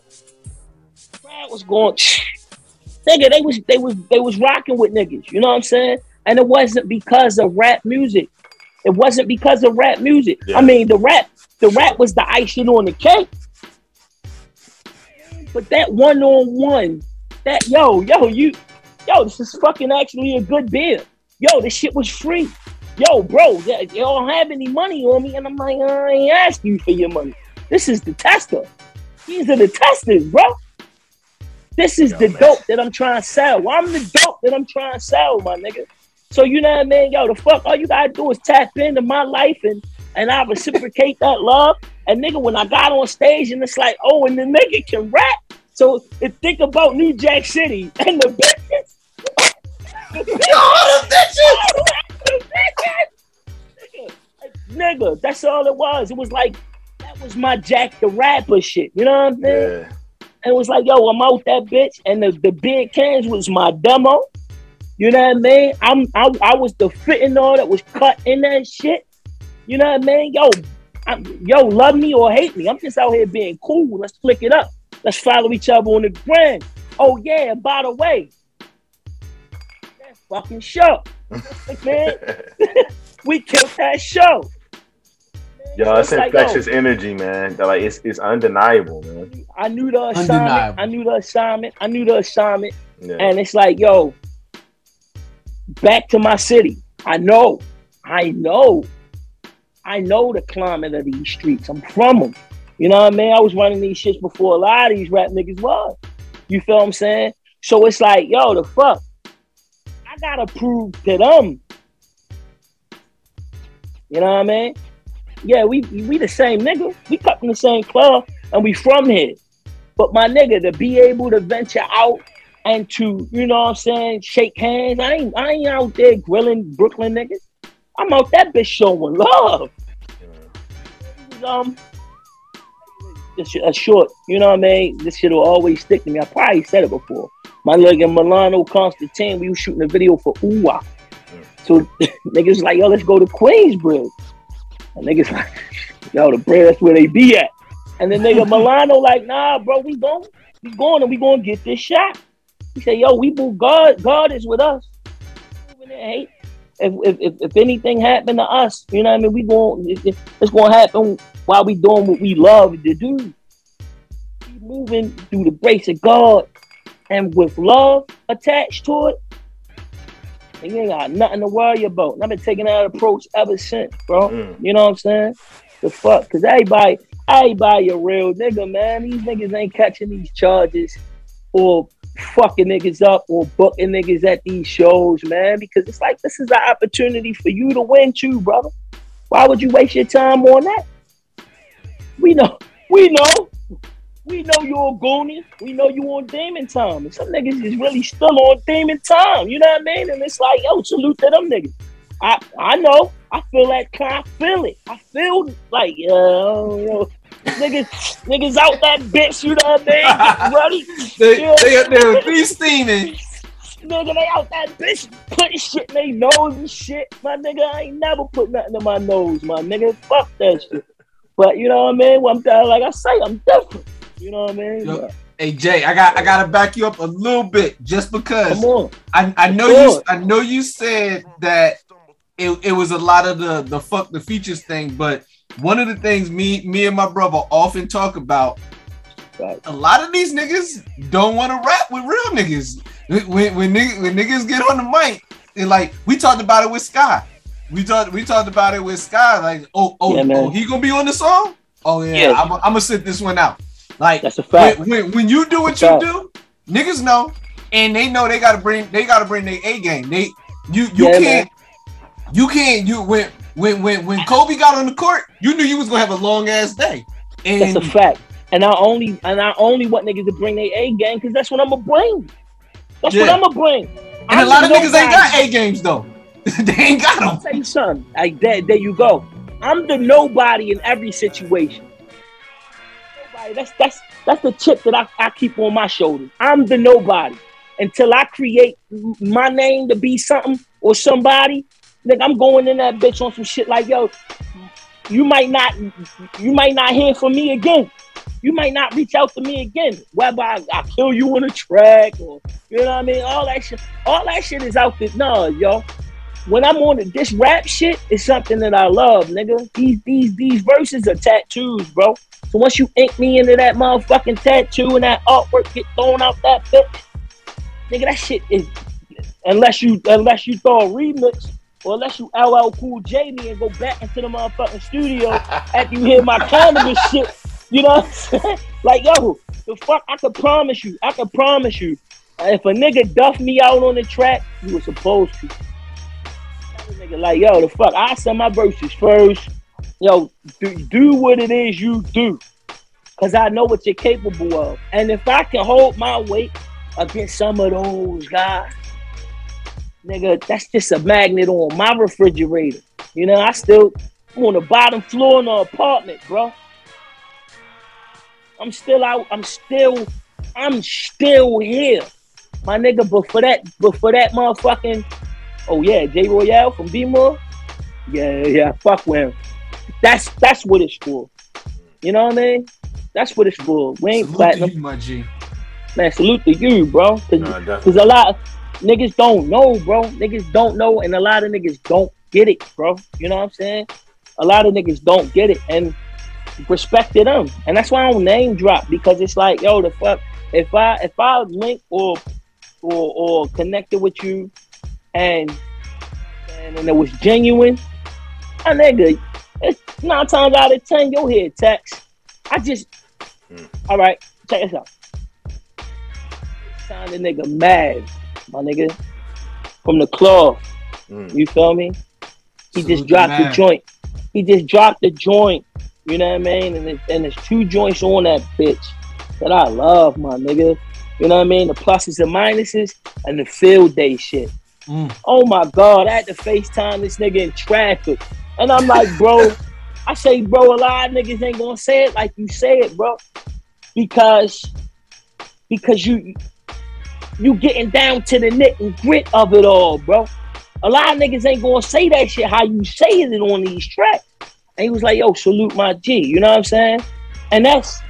Was going, nigga. They was they was they was rocking with niggas. You know what I'm saying? And it wasn't because of rap music. It wasn't because of rap music. Yeah. I mean, the rap the rap was the icing on the cake. But that one on one, that yo yo you yo this is fucking actually a good deal. Yo, this shit was free. Yo, bro, you don't have any money on me, and I'm like, I ain't asking you for your money. This is the tester. These are the testers, bro. This is Yo, the man. dope that I'm trying to sell. I'm the dope that I'm trying to sell, my nigga. So you know what I mean? Yo, the fuck, all you gotta do is tap into my life and and I reciprocate that love. And nigga, when I got on stage and it's like, oh, and the nigga can rap. So think about New Jack City and the bitches. the bitches. the bitches. Nigga, nigga, that's all it was. It was like that was my Jack the Rapper shit. You know what I'm saying? yeah And it was like, yo, I'm out that bitch. And the, the big cans was my demo. You know what I mean? I'm I, I was the fentanyl that was cut in that shit. You know what I mean? Yo, I'm, yo, love me or hate me. I'm just out here being cool. Let's flick it up. Let's follow each other on the gram. Oh yeah, by the way, that fucking show. man, we killed that show. Yo it's like, yo, infectious energy man like it's, it's undeniable man I knew the assignment. Undeniable. I knew the assignment. I knew the assignment. yeah And it's like, yo, back to my city. I know, I know, I know the climate of these streets. I'm from them. You know what I mean? I was running these shits before a lot of these rap niggas was. You feel what I'm saying? So it's like, yo, the fuck. I gotta prove to them. You know what I mean? Yeah, we we the same nigga. We cut from the same club and we from here. But my nigga, to be able to venture out and to, you know what I'm saying, shake hands. I ain't I ain't out there grilling Brooklyn niggas. I'm out that bitch showing love. Um shit- a short, you know what I mean? This shit will always stick to me. I probably said it before. My nigga Milano Constantine, we was shooting a video for Uwa. So niggas like, yo, let's go to Queensbridge. And niggas like, yo, the bread, that's where they be at. And then nigga Milano like, nah, bro, we going, we going and we gonna get this shot. He said, yo, we move God, God is with us. Moving in hate. If, if, if, if anything happened to us, you know what I mean, we going it- it- it's gonna happen while we doing what we love to do. We moving through the grace of God and with love attached to it. And you ain't got nothing to worry about. And I've been taking that approach ever since, bro. Mm. You know what I'm saying? The fuck, cause everybody, everybody a real nigga, man. These niggas ain't catching these charges or fucking niggas up or booking niggas at these shows, man. Because it's like this is an opportunity for you to win too, brother. Why would you waste your time on that? We know, we know, we know you're a goonie. We know you on demon time. And some niggas is really still on demon time. You know what I mean? And it's like, yo, salute to them niggas. I I know. I feel that I feel it. I feel like yo, yo, niggas, niggas out that bitch, you know what I mean? Ready? They, Yeah. they, they were three steaming. Nigga, they out that bitch putting shit in their nose and shit. My nigga, I ain't never put nothing in my nose, my nigga. Fuck that shit. But you know what I mean? Well, I'm like I say, I'm different. You know what I mean? Yo, Hey Jay, I got I gotta back you up a little bit just because Come on. I, I know Sure. you I know you said that it, it was a lot of the the fuck the features thing, but one of the things me me and my brother often talk about a lot of these niggas don't want to rap with real niggas. When when niggas, when niggas get on the mic, and like we talked about it with Sky. We talked we talked about it with Sky. Like, oh oh Yeah, oh, he gonna be on the song? Oh yeah, Yeah. I'm, I'm gonna sit this one out. Like That's a fact. When, when, when you do what That's you fact. do, niggas know, and they know they gotta bring they gotta bring their A game. They you you Yeah, can't you can't you when when when when Kobe got on the court, you knew you was gonna have a long ass day. And That's a fact. And I only and I only want niggas to bring their A game because that's what I'm gonna bring. That's what Yeah. I'm gonna bring. and a lot of niggas ain't got A games though. they ain't got them. I'll tell you something. Like that, there you go. I'm the nobody in every situation. That's that's that's the chip that I, I keep on my shoulders. I'm the nobody until I create my name to be something or somebody. Nigga, I'm going in that bitch on some shit like yo. You might not, you might not hear from me again. You might not reach out to me again. Whether I, I kill you on a track or you know what I mean. All that shit, all that shit is out there. No, yo when I'm on it, this rap shit is something that I love, nigga. These these these verses are tattoos, bro. So once you ink me into that motherfucking tattoo and that artwork get thrown out that bitch, nigga, that shit is unless you unless you throw a remix or unless you LL Cool J me and go back into the motherfucking studio after you hear my cannabis shit. You know what I'm saying? Like yo, the fuck I can promise you, I can promise you, uh, if a nigga duff me out on the track, you were supposed to nigga like, yo, the fuck, I send my verses first. Yo, do, do what it is you do. Cause I know what you're capable of. And if I can hold my weight against some of those guys, nigga, that's just a magnet on my refrigerator. You know, I still I'm on the bottom floor in the apartment, bro. I'm still out, I'm still, I'm still here. My nigga, but for that, but for that motherfucking Oh yeah, Jay Royale from B More. Yeah, yeah, fuck with him. That's that's what it's for. You know what I mean? That's what it's for. We ain't Salute to platinum. you, my G. Man, salute to you, bro. Cause, Nah, definitely. 'cause a lot of niggas don't know, bro. Niggas don't know, and a lot of niggas don't get it, bro. You know what I'm saying? A lot of niggas don't get it, and respect to them. And that's why I don't name drop because it's like, yo, the fuck. If I if I link or or or connected with you, and and, and it was genuine, my nigga, it's nine times out of ten you'll hear text. I just, hmm. all right, check this out. Signed a nigga mad, my nigga, from the club. Hmm. You feel me? He Salute just dropped the Mad. joint. He just dropped the joint. You know what I mean? And, it, and there's two joints on that bitch that I love, my nigga. You know what I mean? The pluses and minuses and the field day shit. Hmm. Oh my God, I had to FaceTime this nigga in traffic. And I'm like, bro, I say, bro, a lot of niggas ain't gonna say it like you say it, bro. Because because you you getting down to the nit and grit of it all, bro. a lot of niggas ain't gonna say that shit how you say it on these tracks. And he was like, yo, salute my G. You know what I'm saying? And that's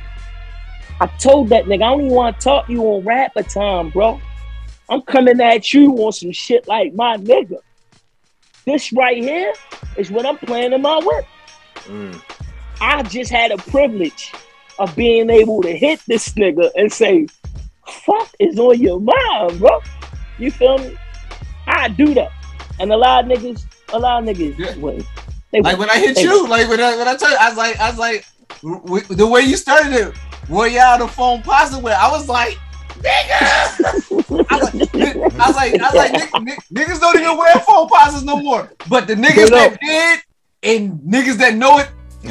I told that nigga, I don't even want to talk to you on rapper time, bro. I'm coming at you on some shit like my nigga. This right here is what I'm playing in my whip. Mm. I just had a privilege of being able to hit this nigga and say, fuck is on your mind, bro. You feel me? I do that. And a lot of niggas, a lot of niggas, Yeah. wait, they Like when I hit they- you, like when I when I told you, I was like, I was like, the way you started it, were you out of the Foamposite? I was like, nigga. I was like, I was like, I was like "Nick- Nick- niggas don't even wear Foamposites no more. But the niggas that did and niggas that know it,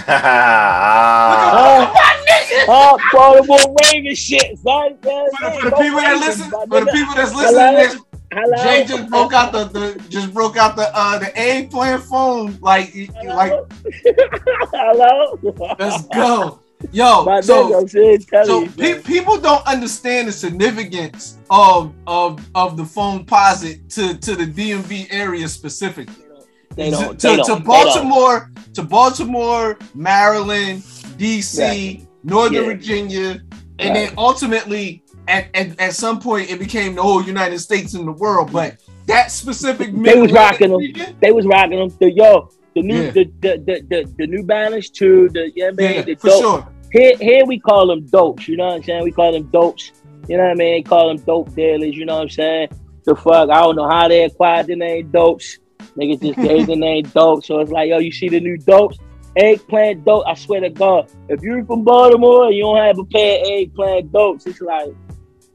Ah. my nigga. Oh, Baltimore Ravens shit, son. Yeah, For the, for the people that listen, for the people that's listening, Hello? Jay just broke out the, the just broke out the uh the A playing phone like like Hello? let's go. Yo, My so nigga, I'm saying, tell So you, pe- people don't understand the significance of of of the Foamposite to to the DMV area specifically. They don't. to, they to don't, don't. Baltimore, to Baltimore, Maryland, DC, Exactly. Northern Yeah. Virginia, and Right. then ultimately at, at, at some point it became the whole United States and the world. But that specific They was rocking them. region- They was rocking them. The yo, the new, Yeah. the, the, the, the, the New Balance too. The yeah, man. Yeah, the for dope. sure. Here, here we call them dopes. You know what I'm saying? We call them dopes. You know what I mean? Call them dope dealers. You know what I'm saying? The fuck, I don't know how they acquired the name dopes. Niggas just gave the name dope. So it's like, yo, you see the new dopes? Eggplant dope. I swear to God, if you're from Baltimore and you don't have a pair of eggplant dopes, it's like,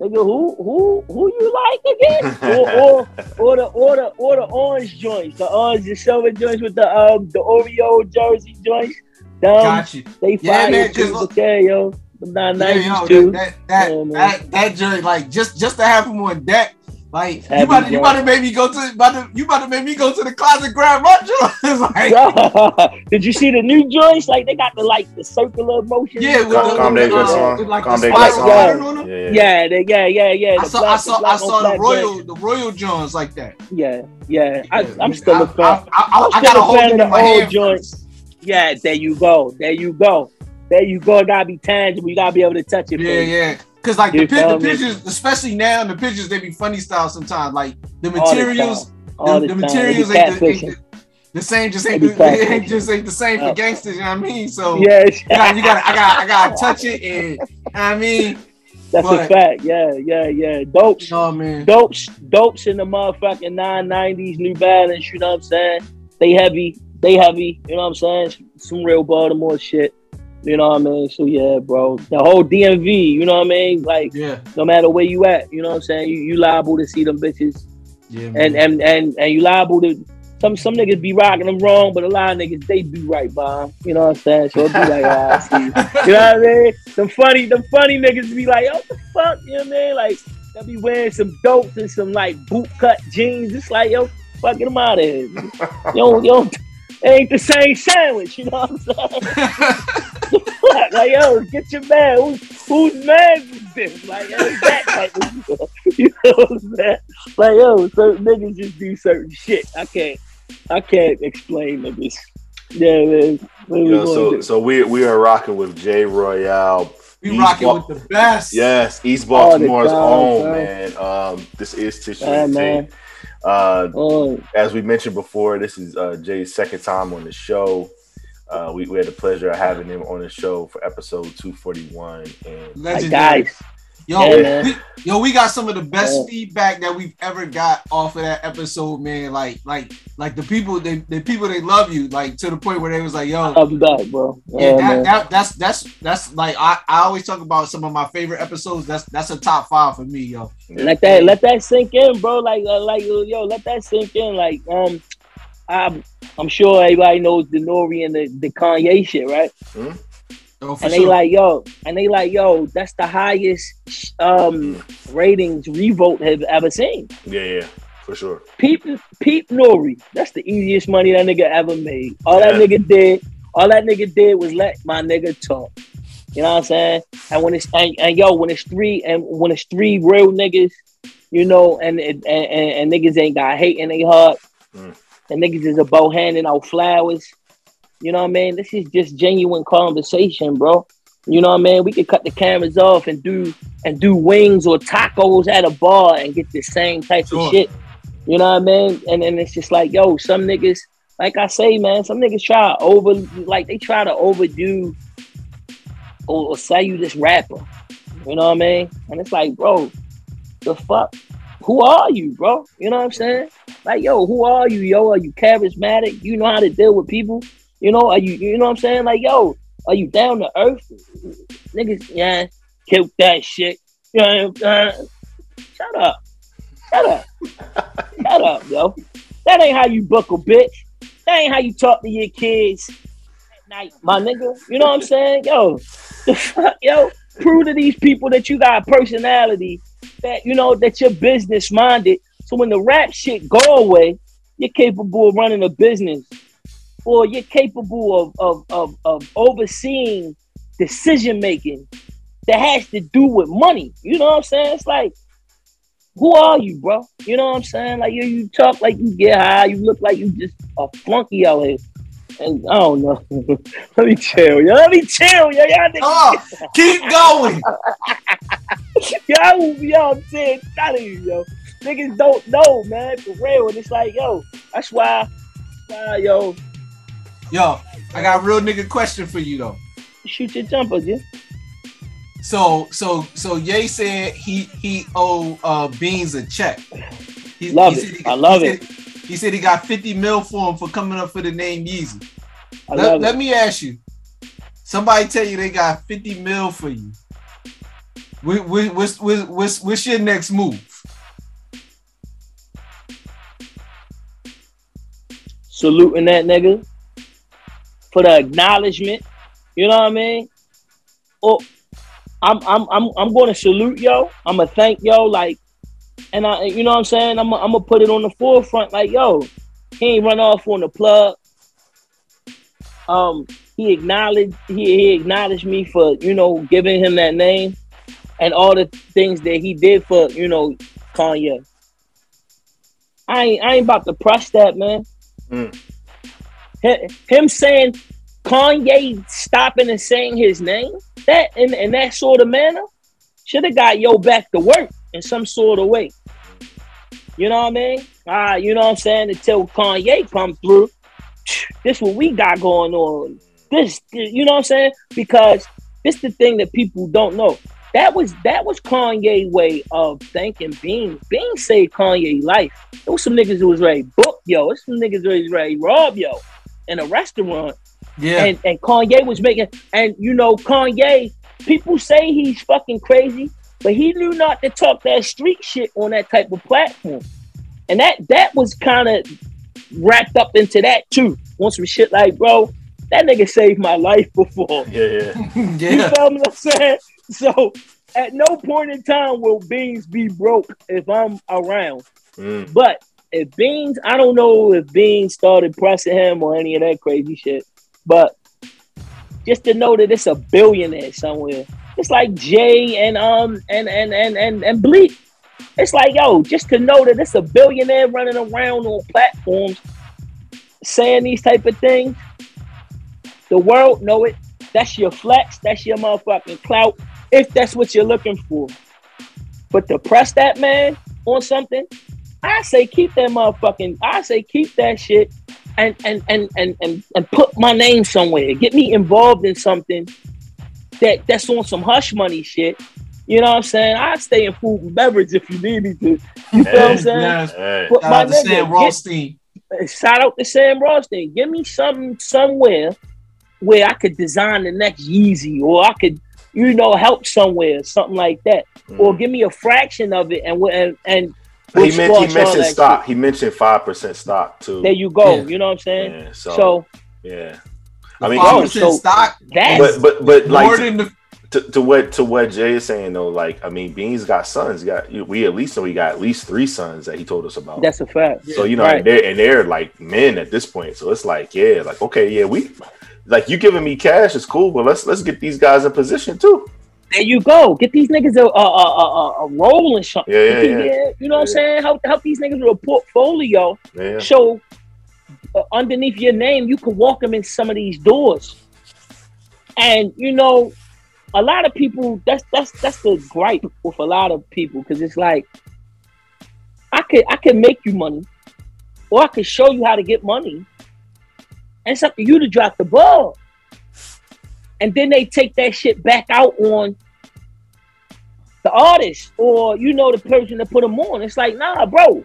nigga, who, who, who you like again? or, or, or the, or the, or the orange joints, the orange and silver joints with the um, the Oreo jersey joints. Them, Got you. they Yeah, fire man, too, but yeah, yo, nine Yeah, yo, too. that that Yeah, man. that, that journey, like just just to have him on deck, like you Heavy, about to, you bro. about to make me go to about to, you about to make me go to the closet grab my joint. It's like, Did you see the new joints? Like they got the like the circular motion. Yeah, with the- Calm down, uh, with like the Calm down, spiral pattern on them? Yeah, yeah. yeah, they, yeah, yeah, yeah. I the saw I saw black I saw the royal joints. the royal joints like that. Yeah, yeah. I, Yeah, I'm still a I, fan. I, I, I, I'm gotta still a hold fan of the old hand. joints. Yeah, there you go. There you go. There you go. It gotta be tangible. You gotta be able to touch it. Yeah, baby. yeah. Cause like the, You the pictures, especially now, the pictures they be funny style sometimes. Like the materials. All the, the the materials ain't the, ain't the, same. Just ain't ain't just ain't the same for Oh. gangsters. You know what I mean? So Yes. you got, you got, I got, I got to touch it, and you know I mean, That's a fact. Yeah, yeah, yeah. Dopes. oh man, dopes, dopes in the motherfucking 990s, New Balance, you know what I'm saying? They heavy, they heavy, you know what I'm saying? Some real Baltimore shit, you know what I mean? So yeah, bro, the whole DMV, you know what I mean? Like, yeah, no matter where you at, you know what I'm saying? You, you liable to see them bitches, yeah, and and and and you liable to. Some some niggas be rocking them wrong, but a lot of niggas they do right 'em, You know what I'm saying? So it be like, oh, I see. You know what I mean? Some funny, the funny niggas be like, oh, the fuck? You know what I mean? Like, they'll be wearing some dopes and some like boot cut jeans. It's like, yo, fuck get them out of here. yo, yo, ain't the same sandwich. You know what I'm saying? Fuck, like, yo, get your man. Who's, whose man is this? Like, yo, that type of stuff. You know what I'm saying? Like, yo, certain niggas just do certain shit. I can't, I can't explain niggas. Yeah, man. What we so so we we are rocking with Jay Royale. we East rocking Ba- with the best. Yes, East All the Baltimore's time, own bro. man. Um, this is Tissue Yeah, and man. Tape. Uh, Oh, as we mentioned before, this is uh, Jay's second time on the show. Uh, we, we had the pleasure of having him on the show for episode 241. And Legendary. guys. Yo, Yeah, we, yo, we got some of the best Yeah. feedback that we've ever got off of that episode, man. Like, like, like the people, they, the people, they love you, like to the point where they was like, yo, I'll be back, bro. Yeah, Yeah, that, that that's that's that's like I, I always talk about some of my favorite episodes. That's that's a top five for me, yo. let that let that sink in, bro. Like uh, like yo, let that sink in. Like um, I'm I'm sure everybody knows the Nori and the, the Kanye shit, right? Oh, for And they sure. like yo, and they like yo, that's the highest um ratings Revolt have ever seen. yeah, yeah, for sure. Peep Peep Nori, that's the easiest money that nigga ever made. All that nigga did, all that nigga did was let my nigga talk. You know what I'm saying? And when it's and, and yo, when it's three and when it's three real niggas, you know, and and, and, and niggas ain't got hate in their heart, Mm. The niggas is about handing out flowers. You know what I mean? This is just genuine conversation, bro. You know what I mean? We could cut the cameras off and do and do wings or tacos at a bar and get the same type Sure. of shit. You know what I mean? And then it's just like, yo, some niggas, like I say, man, some niggas try to over like they try to overdo or, or sell you this rapper. You know what I mean? And it's like, bro, the fuck? Who are you, bro? You know what I'm saying? Like, yo, who are you, yo? Are you charismatic? You know how to deal with people? You know, are you you know what I'm saying? Like, yo, are you down to earth? Niggas, yeah, kill that shit. You know what I'm saying? Shut up. Shut up. Shut up, yo. That ain't how you buckle, bitch. That ain't how you talk to your kids at night, my nigga. You know what I'm saying? Yo, the fuck, yo, prove to these people that you got a personality, that you know that you're business minded. So when the rap shit go away, you're capable of running a business, or you're capable of of of, of overseeing decision making that has to do with money. You know what I'm saying? It's like, who are you, bro? You know what I'm saying? Like you, you talk like you get high. You look like you just a flunky out here. And I don't know. Let me chill, yo. Let me chill, yo. Y'all niggas. Oh, keep going. y'all, yo, I'm saying, telling you, yo. Niggas don't know, man, for real. And it's like, yo, that's why, why yo, Yo, I got a real nigga question for you though. shoot your jumpers, yeah. So so so Ye said he he owe uh Beans a check. He, Love he it. he- I love he it. Said, he said he got 50 mil for him for coming up for the name Yeezy. I Let, let me ask you. Somebody tell you they got 50 mil for you. Wh- wh- What's, what's, what's, what's your next move? Saluting that nigga for the acknowledgement. You know what I mean? Oh, I'm I'm I'm I'm going to salute yo. I'm gonna thank yo like, and I you know what I'm saying. I'm I'm gonna put it on the forefront like yo. He ain't run off on the plug. Um, he acknowledged he, he acknowledged me for you know giving him that name and all the things that he did for you know Kanye. I ain't I ain't about to press that man. Mm. Hi- Him saying Kanye stopping and saying his name that in, in that sort of manner should have got yo back to work in some sort of way. You know what I mean? Ah, you know what I'm saying? Until Kanye come through, this what we got going on. This, you know what I'm saying? Because this the thing that people don't know. That was that was Kanye way of thanking Bean. Bean saved Kanye life. There was some niggas who was ready book yo. There's some niggas who was ready rob yo in a restaurant. Yeah. And and Kanye was making and you know Kanye, people say he's fucking crazy, but he knew not to talk that street shit on that type of platform. And that that was kind of wrapped up into that too. On some shit like, bro, that nigga saved my life before. Yeah, yeah. You feel me? What I'm saying? So at no point in time will Beans be broke if I'm around. Mm. But if Beans, I don't know if Beans started pressing him or any of that crazy shit. But just to know that it's a billionaire somewhere. It's like Jay and um and and and and, and Bleek. It's like yo, just to know that it's a billionaire running around on platforms saying these type of things. The world know it. That's your flex. That's your motherfucking clout. If that's what you're looking for. But to press that man on something, I say keep that motherfucking. I say keep that shit and and and and and, and put my name somewhere. Get me involved in something that that's on some hush money shit. You know what I'm saying? I stay in food and beverage if you need me to. You feel what I'm saying? Yes. Hey. But Shout my out to nigga, Sam get- Rothstein. Eh, shout out to Sam Rothstein. Give me something somewhere where I could design the next Yeezy, or I could, you know, help somewhere, something like that, or mm. give me a fraction of it, and and and He, meant, he mentioned stock. shit. He mentioned five percent stock too. There you go. Yeah. You know what I'm saying? Yeah, so, So yeah. I mean, five yo, percent so stock. that but but but more like than the to, to what to what Jay is saying though, like I mean, Beans got sons. He got we at least know he got at least three sons that he told us about. that's a fact. so you know, Right. and they're and they're like men at this point. So it's like, yeah, like okay, yeah, we like you giving me cash is cool, but let's let's get these guys in position too. There you go. Get these niggas a a, a, a, a role in something. Yeah, yeah, yeah. You know what I'm saying? Help help these niggas with a portfolio. Yeah. So uh, underneath your name, you can walk them in some of these doors. And you know, a lot of people. That's that's that's the gripe with a lot of people because it's like, I could I could make you money, or I could show you how to get money, and it's up to you to drop the ball. And then they take that shit back out on the artist or you know the person that put them on. It's like, nah, bro,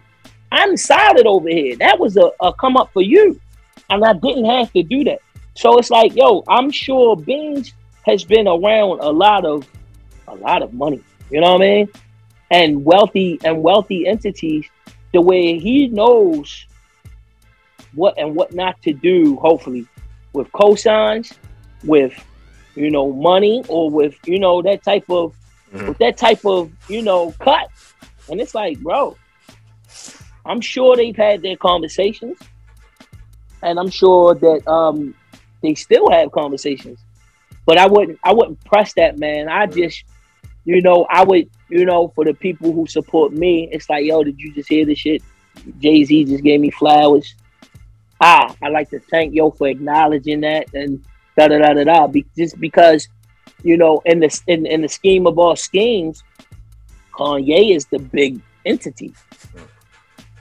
I'm solid over here. That was a, a come up for you, and I didn't have to do that. So it's like, yo, I'm sure Beans has been around a lot of a lot of money. You know what I mean? And wealthy and wealthy entities, the way he knows what and what not to do, hopefully, with cosigns, with you know, money or with, you know, that type of with that type of, you know, cut. And it's like, bro, I'm sure they've had their conversations. And I'm sure that um they still have conversations. But I wouldn't I wouldn't press that man. I just, you know, I would, you know, for the people who support me, it's like, yo, did you just hear this shit? Jay-Z just gave me flowers. Ah, I'd like to thank yo for acknowledging that and da da da da da. Be- just because, you know, in the in, in the scheme of all schemes, Kanye is the big entity.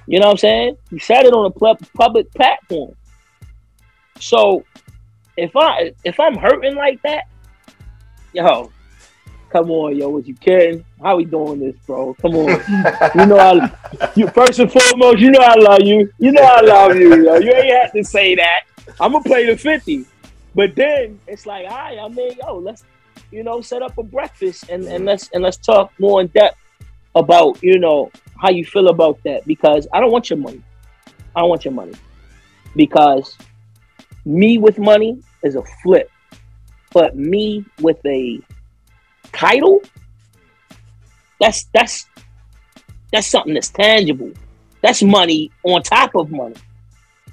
You know what I'm saying? He said it on a pub- public platform. So if I if I'm hurting like that, yo, come on, yo, was you kidding? How we doing this, bro? Come on. you know I you first and foremost, you know I love you. You know I love you, yo. You ain't have to say that. I'm gonna play the 50. But then it's like, all right, I mean, yo, let's you know, set up a breakfast and, and mm-hmm. let's and let's talk more in depth about, you know, how you feel about that. Because I don't want your money. I don't want your money. Because me with money is a flip. But me with a title, that's that's that's something that's tangible. That's money on top of money.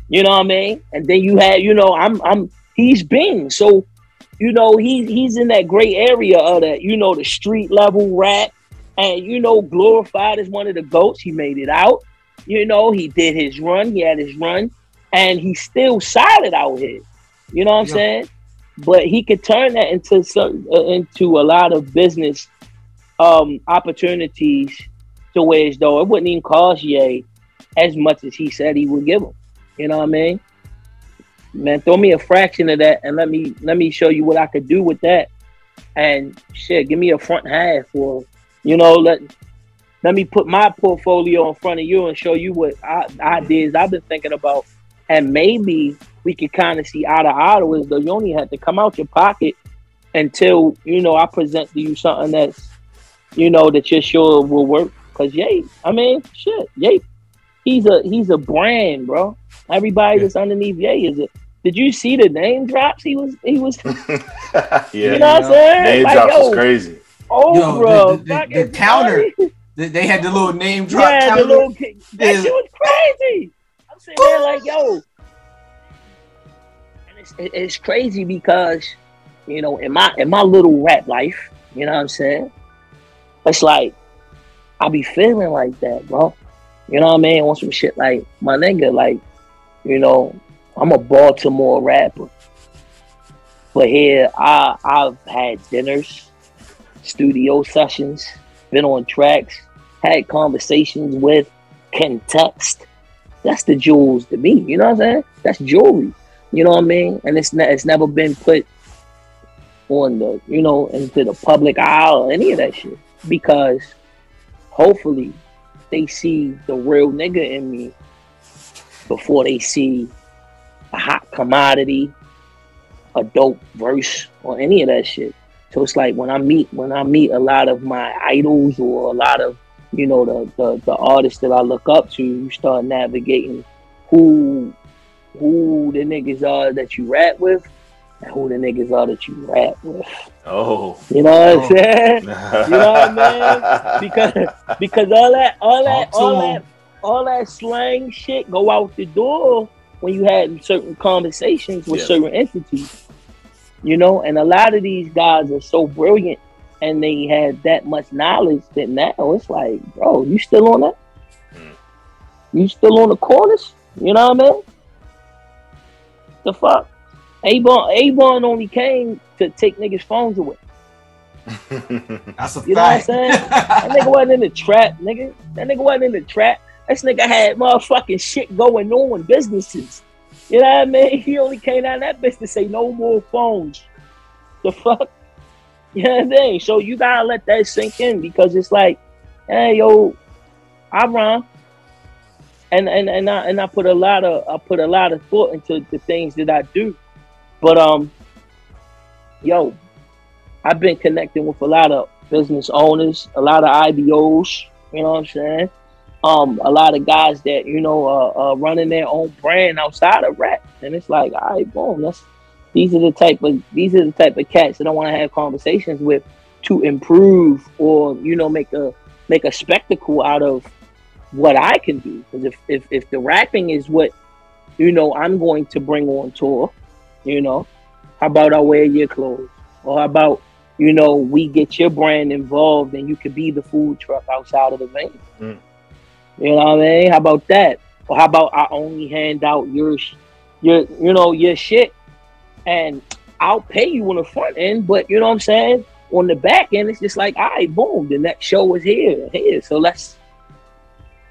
You know what I mean? And then you have, you know, I'm I'm he's been. So, you know, he he's in that gray area of that, you know, the street level rap. And you know, glorified as one of the goats. He made it out. You know, he did his run, he had his run, and he's still solid out here. You know what I'm Yeah. saying? But he could turn that into some uh, into a lot of business um opportunities to where as though it wouldn't even cost Ye as much as he said he would give him. You know what I mean? Man, throw me a fraction of that and let me let me show you what I could do with that. And shit, give me a front half or you know, let let me put my portfolio in front of you and show you what I, ideas I've been thinking about. And maybe we could kind of see eye to eye as though you only have to come out your pocket until, you know, I present to you something that's, you know, that you're sure will work. Cause Ye, I mean, shit, Ye, he's a he's a brand, bro. Everybody that's underneath Ye is a did you see the name drops? He was he was yeah. you know what I'm saying? Name Like, drops yo, is crazy. Oh, Yo, bro, the, the, the, the counter. They, they had the little name drop Yeah, counter. the little that Yeah. shit was crazy. I'm sitting there like, yo, and it's, it- it's crazy because you know, in my in my little rap life, you know what I'm saying? It's like I be feeling like that, bro. You know what I mean? On some shit like my nigga, like, you know, I'm a Baltimore rapper. But here I I've had dinners, studio sessions, been on tracks, had conversations with, can text. That's the jewels to me. You know what I'm saying? That's jewelry. You know what I mean? And it's ne- it's never been put on the you know into the public eye or any of that shit because hopefully they see the real nigga in me before they see a hot commodity, a dope verse, or any of that shit. So it's like when I meet when I meet a lot of my idols or a lot of you know the the, the artists that I look up to, you start navigating who who the niggas are that you rap with and who the niggas are that you rap with. Oh. You know what I'm oh. saying? you know what I mean? Because because all that all that all to all 'em. that all that slang shit go out the door when you had certain conversations with Yeah. certain entities. You know, and a lot of these guys are so brilliant and they had that much knowledge that now it's like, bro, you still on that? Hmm. You still on the corners? You know what I mean? The fuck? Avon Avon only came to take niggas' phones away. That's a You know what I'm fact. saying? that nigga wasn't in the trap, nigga. That nigga wasn't in the trap. This nigga had motherfucking shit going on, businesses. You know what I mean? He only came out of that to say no more phones. The fuck? You know what I mean? So you gotta let that sink in because it's like, hey yo, I run. And and and I and I put a lot of I put a lot of thought into the things that I do. But um yo, I've been connecting with a lot of business owners, a lot of IBOs, you know what I'm saying? Um, a lot of guys that, you know, uh, uh running their own brand outside of rap. And it's like, all right, boom, that's these are the type of these are the type of cats that I want to have conversations with to improve or, you know, make a make a spectacle out of what I can do. Because if, if if the rapping is what, you know, I'm going to bring on tour, you know, how about I wear your clothes? Or how about, you know, we get your brand involved and you could be the food truck outside of the vein. Mm. You know what I mean? How about that? Or how about I only hand out your, your, you know, your shit, and I'll pay you on the front end, but you know what I'm saying? On the back end, it's just like, all right, boom, the next show is here, here. So let's.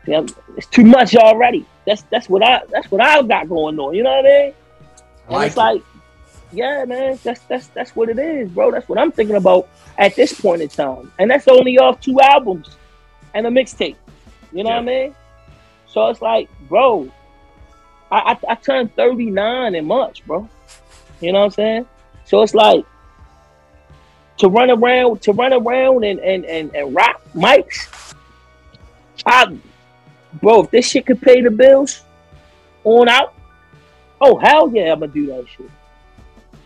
Yeah, it's too much already. That's that's what I that's what I've got going on. You know what I mean? And Like it's like, yeah, man, that's that's that's what it is, bro. That's what I'm thinking about at this point in time, and that's only off two albums and a mixtape. You know what I mean? So it's like, bro, I, I I turned 39 in March, bro. You know what I'm saying? So it's like to run around to run around and and and, and rock mics. I, bro, if this shit could pay the bills on out, oh hell yeah, I'm gonna do that shit.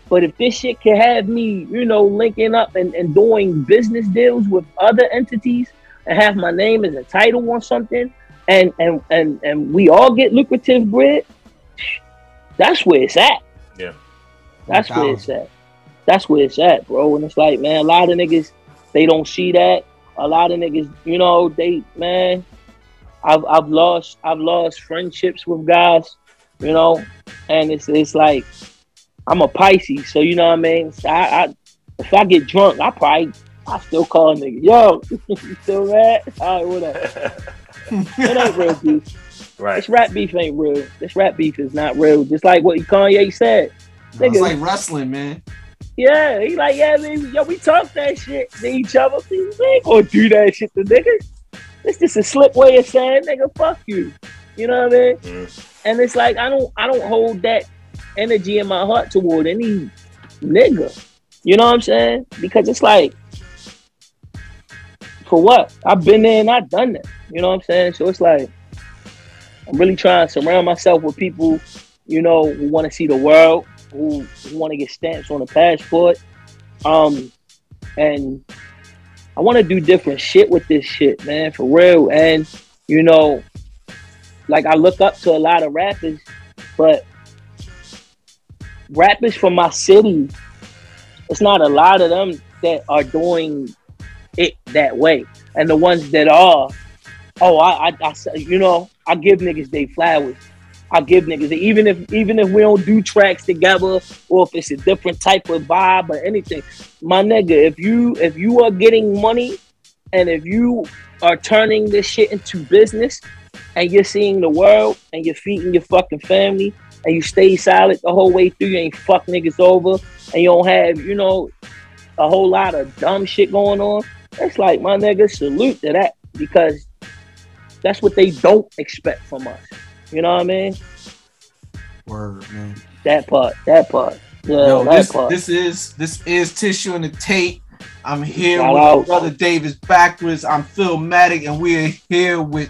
But if this shit can have me, you know, linking up and, and doing business deals with other entities and have my name as a title on something and and and, and we all get lucrative bread, that's where it's at. Yeah. That's where it's at. That's where it's at, bro. And it's like, man, a lot of niggas, they don't see that. A lot of niggas, you know, they man, I've I've lost I've lost friendships with guys, you know, and it's it's like I'm a Pisces, so you know what I mean. So I, I if I get drunk, I probably I still call a nigga, yo, you still mad? All right, whatever. it ain't real beef. Right. This rap beef ain't real. This rap beef is not real. Just like what Kanye said. It's Nigga, like wrestling, man. yeah, he like, yeah, man, yo, we talk that shit to each other. We ain't gonna do that shit to niggas. It's just a slick way of saying, nigga, fuck you. You know what I mean? Mm. And it's like I don't, I don't hold that energy in my heart toward any nigga. You know what I'm saying? Because it's like, for what? I've been there and I've done that. You know what I'm saying? So it's like, I'm really trying to surround myself with people, you know, who want to see the world, who, who want to get stamps on a passport. Um, and I want to do different shit with this shit, man, for real. And you know, like I look up to a lot of rappers, but rappers from my city, it's not a lot of them that are doing it that way. And the ones that are, oh, I, I, I you know, I give niggas they flowers. I give niggas even if even if we don't do tracks together or if it's a different type of vibe or anything. My nigga, if you if you are getting money and if you are turning this shit into business and you're seeing the world and you're feeding your fucking family and you stay silent the whole way through, you ain't fuck niggas over and you don't have, you know, a whole lot of dumb shit going on. It's like my nigga, salute to that because that's what they don't expect from us. You know what I mean? Word, man. That part, that part. Yeah, Yo, that this, part. this is this is tissue and the tape. I'm here Shout with out. brother Davis backwards. I'm Phil Matic, and we're here with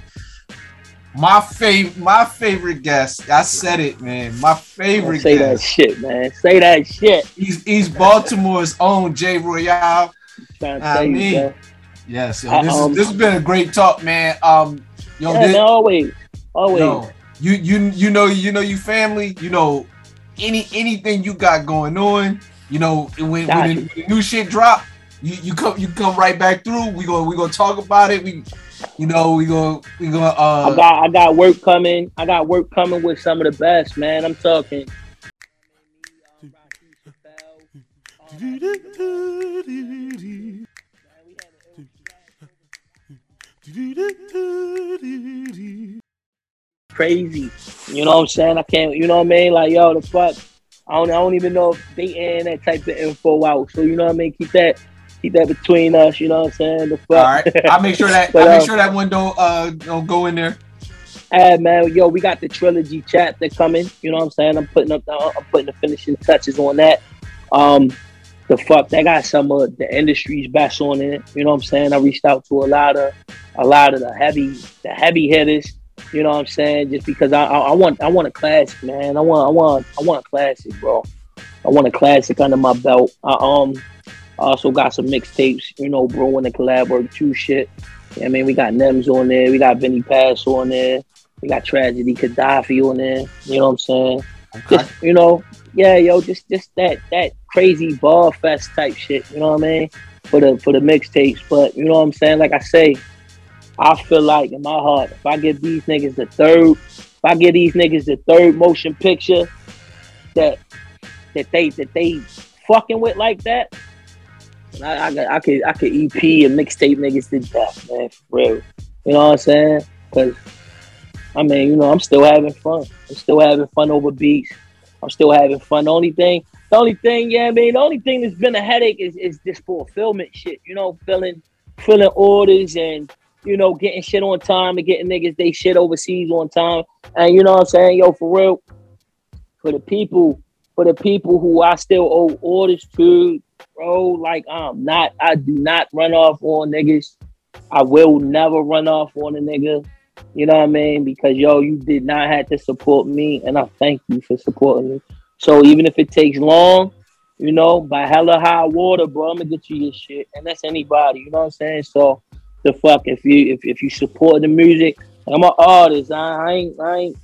my favorite my favorite guest. I said it, man. My favorite guest. Say that shit, man. Say that shit. He's he's Baltimore's own Jay Royale. Trying to I you, mean, bro. Yes, yo, I, this, um, is, this has been a great talk, man. Um, yo, Yeah, this- man, always, always. yo, you you you know you know you family. You know any anything you got going on. You know when when, the, when the new shit drop, you, you come you come right back through. We go we gonna talk about it. We you know we go we gonna uh I got I got work coming. I got work coming with some of the best, man. I'm talking. Crazy. You know what I'm saying? I can't, you know what I mean? Like, yo, the fuck. I don't, I don't even know if they ain't that type of info out. So you know what I mean? Keep that keep that between us, you know what I'm saying? The fuck. all right. I'll make sure that But, I'll make uh, sure that one don't uh don't go in there. Hey man, yo, we got the trilogy chapter coming. You know what I'm saying? I'm putting up, the, I'm putting the finishing touches on that. Um, the fuck, they got some of the industry's best on it. You know what I'm saying? I reached out to a lot of, a lot of the heavy, the heavy hitters. You know what I'm saying? Just because I, I, I want, I want a classic, man. I want, I want, I want a classic, bro. I want a classic under my belt. I um, also got some mixtapes, you know, brewing the collab work two shit. Yeah, I mean, we got Nems on there, we got Vinnie Paz on there, we got Tragedy Khadafi on there. You know what I'm saying? Just you know, yeah, yo, just just that that crazy ball fest type shit. You know what I mean? For the for the mixtapes, but you know what I'm saying? Like I say, I feel like in my heart, if I give these niggas the third, if I give these niggas the third motion picture that that they that they fucking with like that, I, I, could- I could I could EP and mixtape niggas to death, man, for real. You know what I'm saying? Because I mean, you know, I'm still having fun. I'm still having fun over beats. I'm still having fun. The only thing, the only thing, yeah, I mean, the only thing that's been a headache is is this fulfillment shit. You know, filling filling orders and you know getting shit on time and getting niggas they shit overseas on time. And you know what I'm saying, yo, for real, for the people, for the people who I still owe orders to, bro, like I'm not, I do not run off on niggas. I will never run off on a nigga. You know what I mean? Because yo, you did not have to support me, and I thank you for supporting me. So even if it takes long, you know, by hella high water, bro, I'm gonna get you your shit, and that's anybody. You know what I'm saying? So the fuck if you if, if you support the music, I'm an artist. I, I ain't I ain't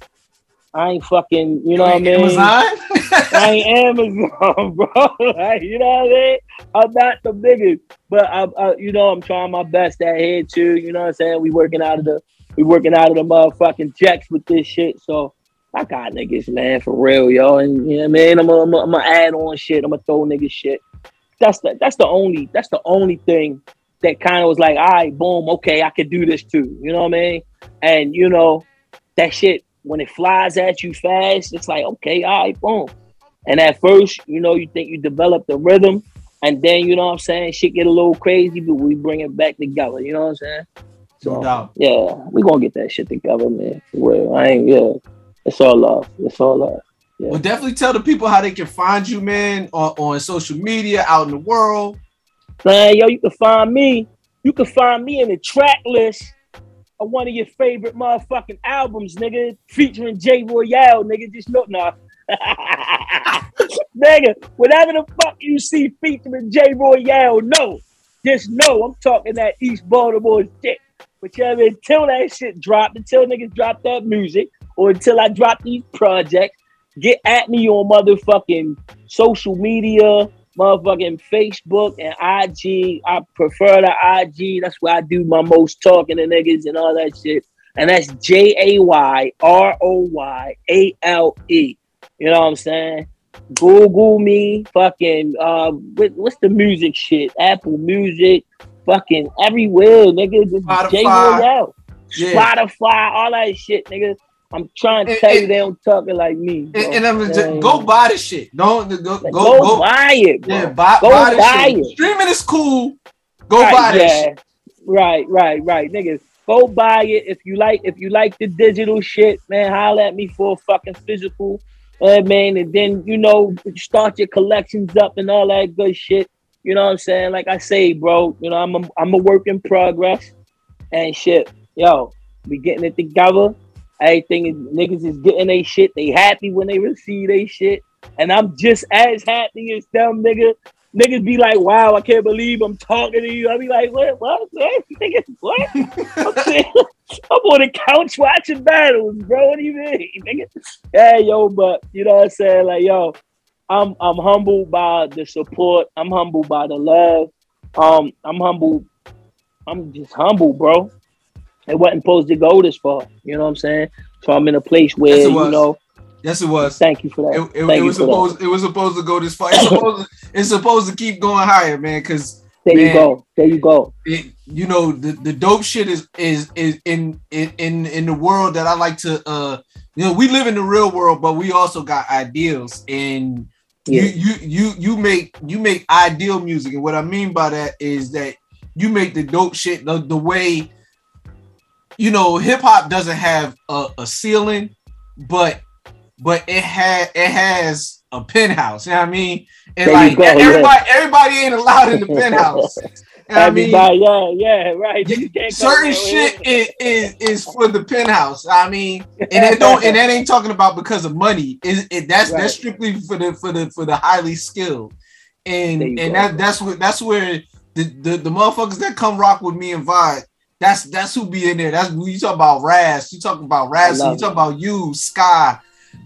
I ain't fucking. You know what I mean? Amazon? I ain't Amazon, bro. Like, you know what I mean? I'm not the biggest, but I, I, you know, I'm trying my best out here too. You know what I'm saying? We working out of the, we working out of the motherfucking checks with this shit. So I got niggas, man, for real, yo. And you know what I mean? I'm gonna, I'm add on shit. I'm gonna throw niggas shit. That's the, that's the only, that's the only thing that kind of was like, all right, boom, okay, I could do this too. You know what I mean? And you know, that shit when it flies at you fast, it's like, okay, all right, boom. And at first, you know, you think you develop the rhythm, and then you know what I'm saying, shit get a little crazy, but we bring it back together. You know what I'm saying? So No yeah, we gonna get that shit together, man. For real. I ain't yeah. It's all love. It's all love. Well, definitely tell the people how they can find you, man, on, on social media, out in the world. Man, yo, you can find me. You can find me in the track list of one of your favorite motherfucking albums, nigga, featuring Jay Royale, nigga. Just look now. nigga, whatever the fuck you see featuring Jay Royale, no. Just know I'm talking that East Baltimore shit. But yeah, man, until that shit dropped, until niggas drop that music, or until I drop these projects, get at me on motherfucking social media, motherfucking Facebook and IG. I prefer the IG. That's where I do my most talking to niggas and all that shit. And that's J A Y R O Y A L E. You know what I'm saying? Google me, fucking uh, what, what's the music shit? Apple Music, fucking everywhere, nigga. Just Spotify. Yeah. Spotify, all that shit, nigga. I'm trying to And- tell you they don't talking like me. bro. And, and I'm just, go buy the shit. Don't go go go, go buy it, bro. Yeah, buy, Go buy buy it. Streaming is cool. Go Right, buy that yeah. Right, right, right, niggas. Go buy it if you like. If you like the digital shit, man, holla at me for a fucking physical, uh, man. And then you know, start your collections up and all that good shit. You know what I'm saying? Like I say, bro. You know, I'm a, I'm a work in progress, and shit. Yo, we getting it together. Everything is niggas is getting they shit. They happy when they receive they shit, and I'm just as happy as them, nigga. Niggas be like, wow, I can't believe I'm talking to you. I be like, what, what, what? Nigga, what? I'm, on the couch watching battles, bro. What do you mean, nigga? Yeah, yo, but you know what I'm saying? Like, yo, I'm I'm humbled by the support. I'm humbled by the love. Um, I'm humbled. I'm just humble, bro. It wasn't supposed to go this far. You know what I'm saying? So I'm in a place where Yes, you know. Yes, it was. Thank you for that. It, it- it was for that. supposed. It was supposed to go this far. It's supposed. it's supposed to keep going higher, man. Because There man, you go. There you go. it, you know the, the dope shit is is is in in in in the world that I like to uh you know we live in the real world but we also got ideals and Yeah. you you you you make you make ideal music and what I mean by that is that you make the dope shit the, the way you know hip hop doesn't have a, a ceiling but but it had it has a penthouse you know what I mean and There like go, yeah. everybody everybody ain't allowed in the penthouse You know I mean? Yeah, yeah, right. You can't come certain shit is, is is for the penthouse. I mean, and it don't and that ain't talking about because of money. Is it, that's Right. that's strictly for the for the for the highly skilled. And and go. that that's what that's where the, the the motherfuckers that come rock with me and vibe. That's that's who be in there. That's when you talk about Raz. You talking about Raz. You talk about you, Sky,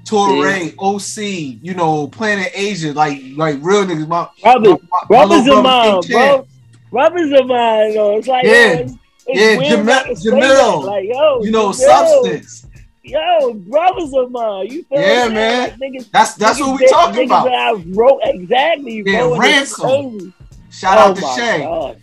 Torae, OC. You know, Planet Asia. Like like real niggas. My, Brothers, my- my brothers little of brother mine, King Chan. bro. Brothers of mine, though. It's like, Yeah. yo, it's, Yeah, weird Jamil- not to say Jamil. that. Like, yo, You know, Jamil, substance. Yo, brothers of mine. You feel Yeah, man. Niggas, That's that's niggas what we talking about. I wrote exactly. Yeah, Ransom. Shout oh out to Shay. God.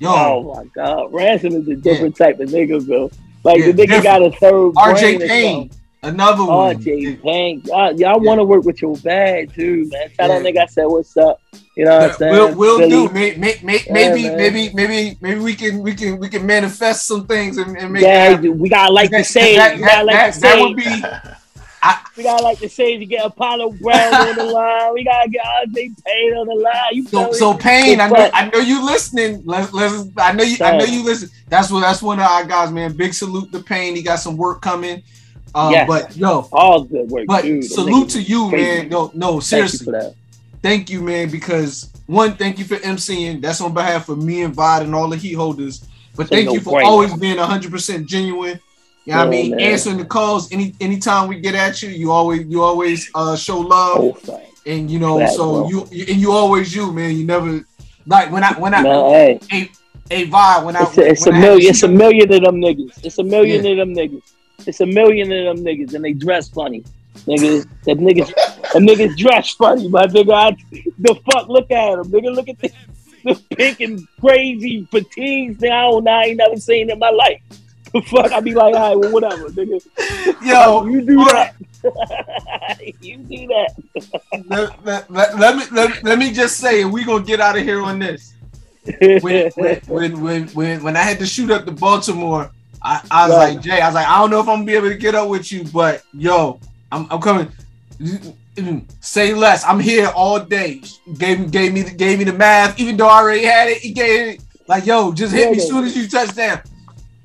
Yo, Oh my God, Ransom is a different type of nigga, bro. Like Yeah, the nigga different. got a third RJ Payne, another one. RJ Payne, y'all, y'all want to work with your bad too, man. Shout out, Yeah. nigga. I said, what's up? You know what I'm saying? We'll, we'll Philly. do. May, may, may, Yeah, maybe, maybe, maybe, maybe we can, we can, we can manifest some things and, and make. Yeah, it we gotta like the That- that- We gotta that- like that- that would sage. be. We gotta like the sage to get Apollo Brown on the line. We gotta get RJ Payne on the line. You So, so? Payne, I know, I know you listening. Let's, let's, I know you, I know you listen. That's what, that's one of our guys, man. Big salute to Payne. He got some work coming. Um, Yes. but yo, all good work. but dude. Salute to you, crazy. man. No, no, Thank you seriously. for that. thank you, man, because one, thank you for emceeing. That's on behalf of me and Vod and all the heat holders. But thank no you for always being 100% genuine. You know I mean? man. Answering the calls any anytime we get at you, you always you always uh show love. Oh, and you know, so you you- and you always you, man. You never like when I when I Man, hey. Vod when I It's a, it's when a I million. It's a million of them niggas. It's a million Yeah. of them niggas. It's a million of them niggas, and they dress funny. Niggas, that niggas, them niggas dress funny, my nigga. I, the fuck, look at them, nigga. Look at the, the pink and crazy fatigues. Nigga, I don't know. I ain't never seen in my life. The fuck, I'd be like, all right, well, whatever, nigga. Yo, you do that. you do that. let, let, let, let me let, let me just say, we gonna get out of here on this. When when when when when, I had to shoot up to Baltimore, I, I was Right. like Jay, I was like, I don't know if I'm gonna be able to get up with you, but yo, I'm I'm coming. Say less. I'm here all day. Gave gave me the, gave me the math, even though I already had it. He gave it like, yo, just hit me Yeah, as soon as you touch down.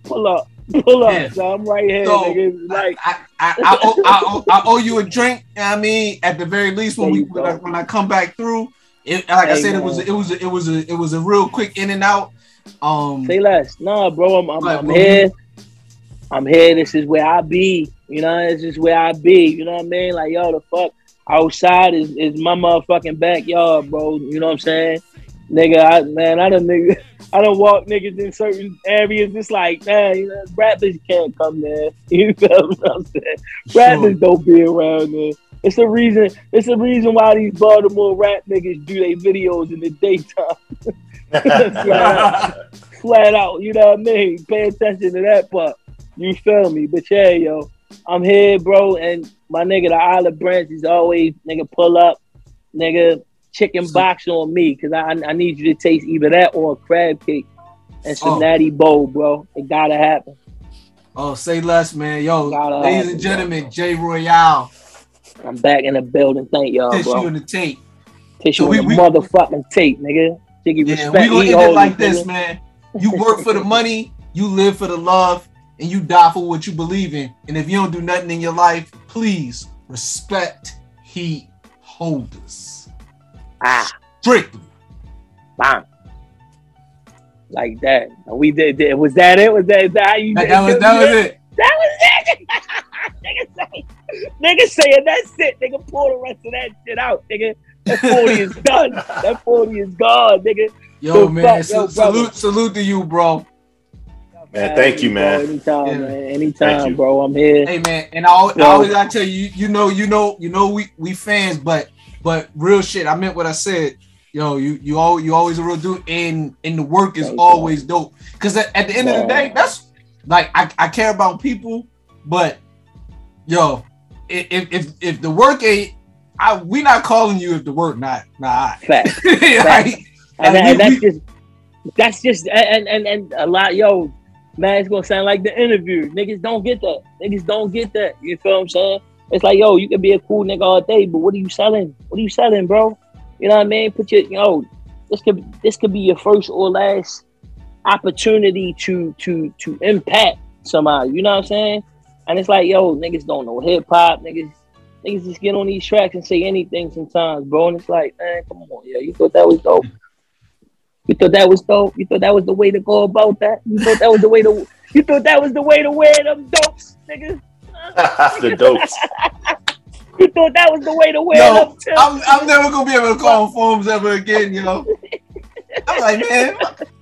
Pull up, pull up. Yeah. So I'm right here, So, nigga. Like, I, I, I, owe, I, owe, I owe you a drink. you know I mean, at the very least, when There we when I, when I come back through, it, like I Hey, said, it man. was it was a, it was a it was a real quick in and out. Um, Say less. Nah, bro, I'm, I'm, I'm bro, here. I'm here. This is where I be. You know, this is where I be. You know what I mean? Like, yo, the fuck outside is, is my motherfucking backyard, bro. You know what I'm saying? Nigga, I man, I don't nigga, I don't walk niggas in certain areas. It's like, man, you know, rappers can't come there. You know what I'm saying? Rappers don't be around there. It's a reason. It's a reason why these Baltimore rap niggas do their videos in the daytime. flat, out, flat out, you know what I mean? Pay attention to that part. You feel me? But yeah, yo, I'm here, bro, and my nigga, the olive branch is always nigga pull up, nigga, chicken box on me, cause I I need you to taste either that or a crab cake and some Oh. Natty Boh, bro. It gotta happen. oh, say less, man. Yo, ladies happen, and gentlemen, Jay Royale, I'm back in the building. Thank y'all, tissue bro. in the tape. Tissue So we- in the we- motherfucking tape, nigga. Jiggy Yeah, respect. we gonna end it like this, nigga. man. You work for the money, you live for the love, and you die for what you believe in. And if you don't do nothing in your life, please respect heat holders. Ah. Strictly. Bang. Like that. And we did, did. Was that it? Was that, is that how you That, did that was that was it. That was it. nigga, say, nigga saying that's it. Nigga pull the rest of that shit out, nigga. That 40 is done. That 40 is gone, nigga. Yo, The man, fuck, sa- yo, brother. salute, salute to you, bro. Man, thank you, Bro, man. anytime, Yeah. man. Anytime, you. bro. I'm here. Hey, man, and I, al- I always gotta tell you, you know, you know, you know, we we fans, but but real shit. I meant what I said. Yo, you you all you always a real dude, and and the work is always dope. Cause at, at the end of the day, that's like I, I care about people, but yo, if if if the work ain't, I we not calling you if the work not not. Fact. right? and, Like, and we- that's we- just that's just and and and a lot yo man it's gonna sound like the interview niggas don't get that niggas don't get that you feel what i'm saying it's like yo you can be a cool nigga all day but what are you selling what are you selling bro you know what i mean put your you know this could this could be your first or last opportunity to to to impact somebody you know what i'm saying and it's like yo niggas don't know hip-hop niggas niggas just get on these tracks and say anything sometimes bro and it's like man come on yeah you thought that was dope you thought that was dope? You thought that was the way to go about that? You thought that was the way to you thought that was the way to wear them dopes, nigga? the dopes. You thought that was the way to wear Yo, them too? I'm, I'm never gonna be able to call him Foams ever again, yo. I'm like, man,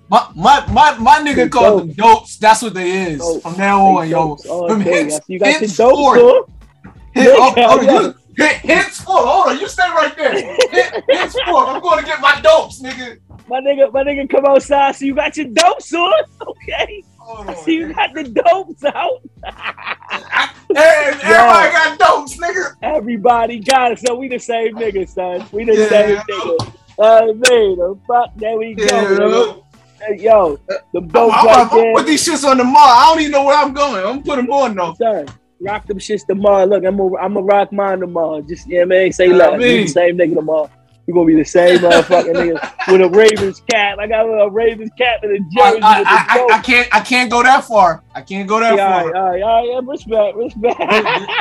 my my my, my nigga called them dopes. That's what they is Dopes. from now on, Big yo. Oh, From okay, hence, you got your henceforth- dopes, huh? Hit, oh, oh, you, hit, henceforth, hold on, you stay right there. Hit, henceforth, I'm going to get my dopes, nigga. My nigga, my nigga come outside, so you got your dopes on? Okay. Hold I on, see you got the dopes out. Hey, everybody got dopes, nigga. Everybody got it, so we the same nigga, son. We the Yeah. same nigga. Uh, man, the fuck, there we go. Yeah, nigga. Hey, yo, the I'm, dopes I'm, right I'm, there. put these shits on the mall. I don't even know where I'm going. I'm gonna put them on though. Son, rock them shits tomorrow. Look, I'm a, I'm a rock mine tomorrow. Just yeah, man. Say Yeah, less. I We mean- same nigga tomorrow. We gonna be the same motherfucking nigga with a Ravens cap. I got a Ravens cap and a I, jersey I, the I, I, dope. I can't I can't go that far. I can't go that Yeah, far. right, all right, all right, yeah, respect, respect.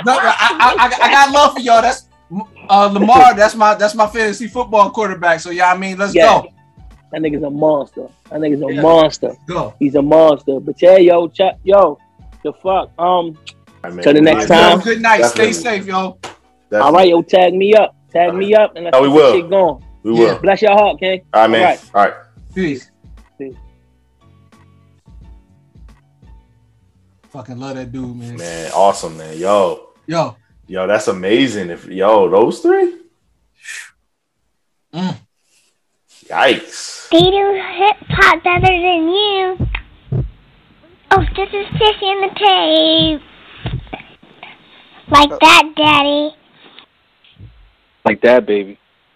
No, I, I, I, I got love for y'all. That's uh, Lamar. That's my that's my fantasy football quarterback. So yeah, I mean, let's Yeah. go. That nigga's a monster. That nigga's a Yeah. monster. Go. He's a monster. But yeah, yo, ch- yo, the fuck. Um, All right, man. Till the next Yeah, time. Yo, good night. Definitely. Stay safe, yo. definitely. all right, yo, tag me up, tag me up, and let's Oh, we get will. shit going. We Yeah. will. Bless your heart, King. All right, man. All right. All right. Peace. Peace. Fucking love that dude, man. Man, awesome, man. Yo, Yo, yo, that's amazing. If yo, those three. Mm. Yikes. They do hip hop better than you. Oh, this is Sissy in the tape. Like that, Daddy. Like that, baby.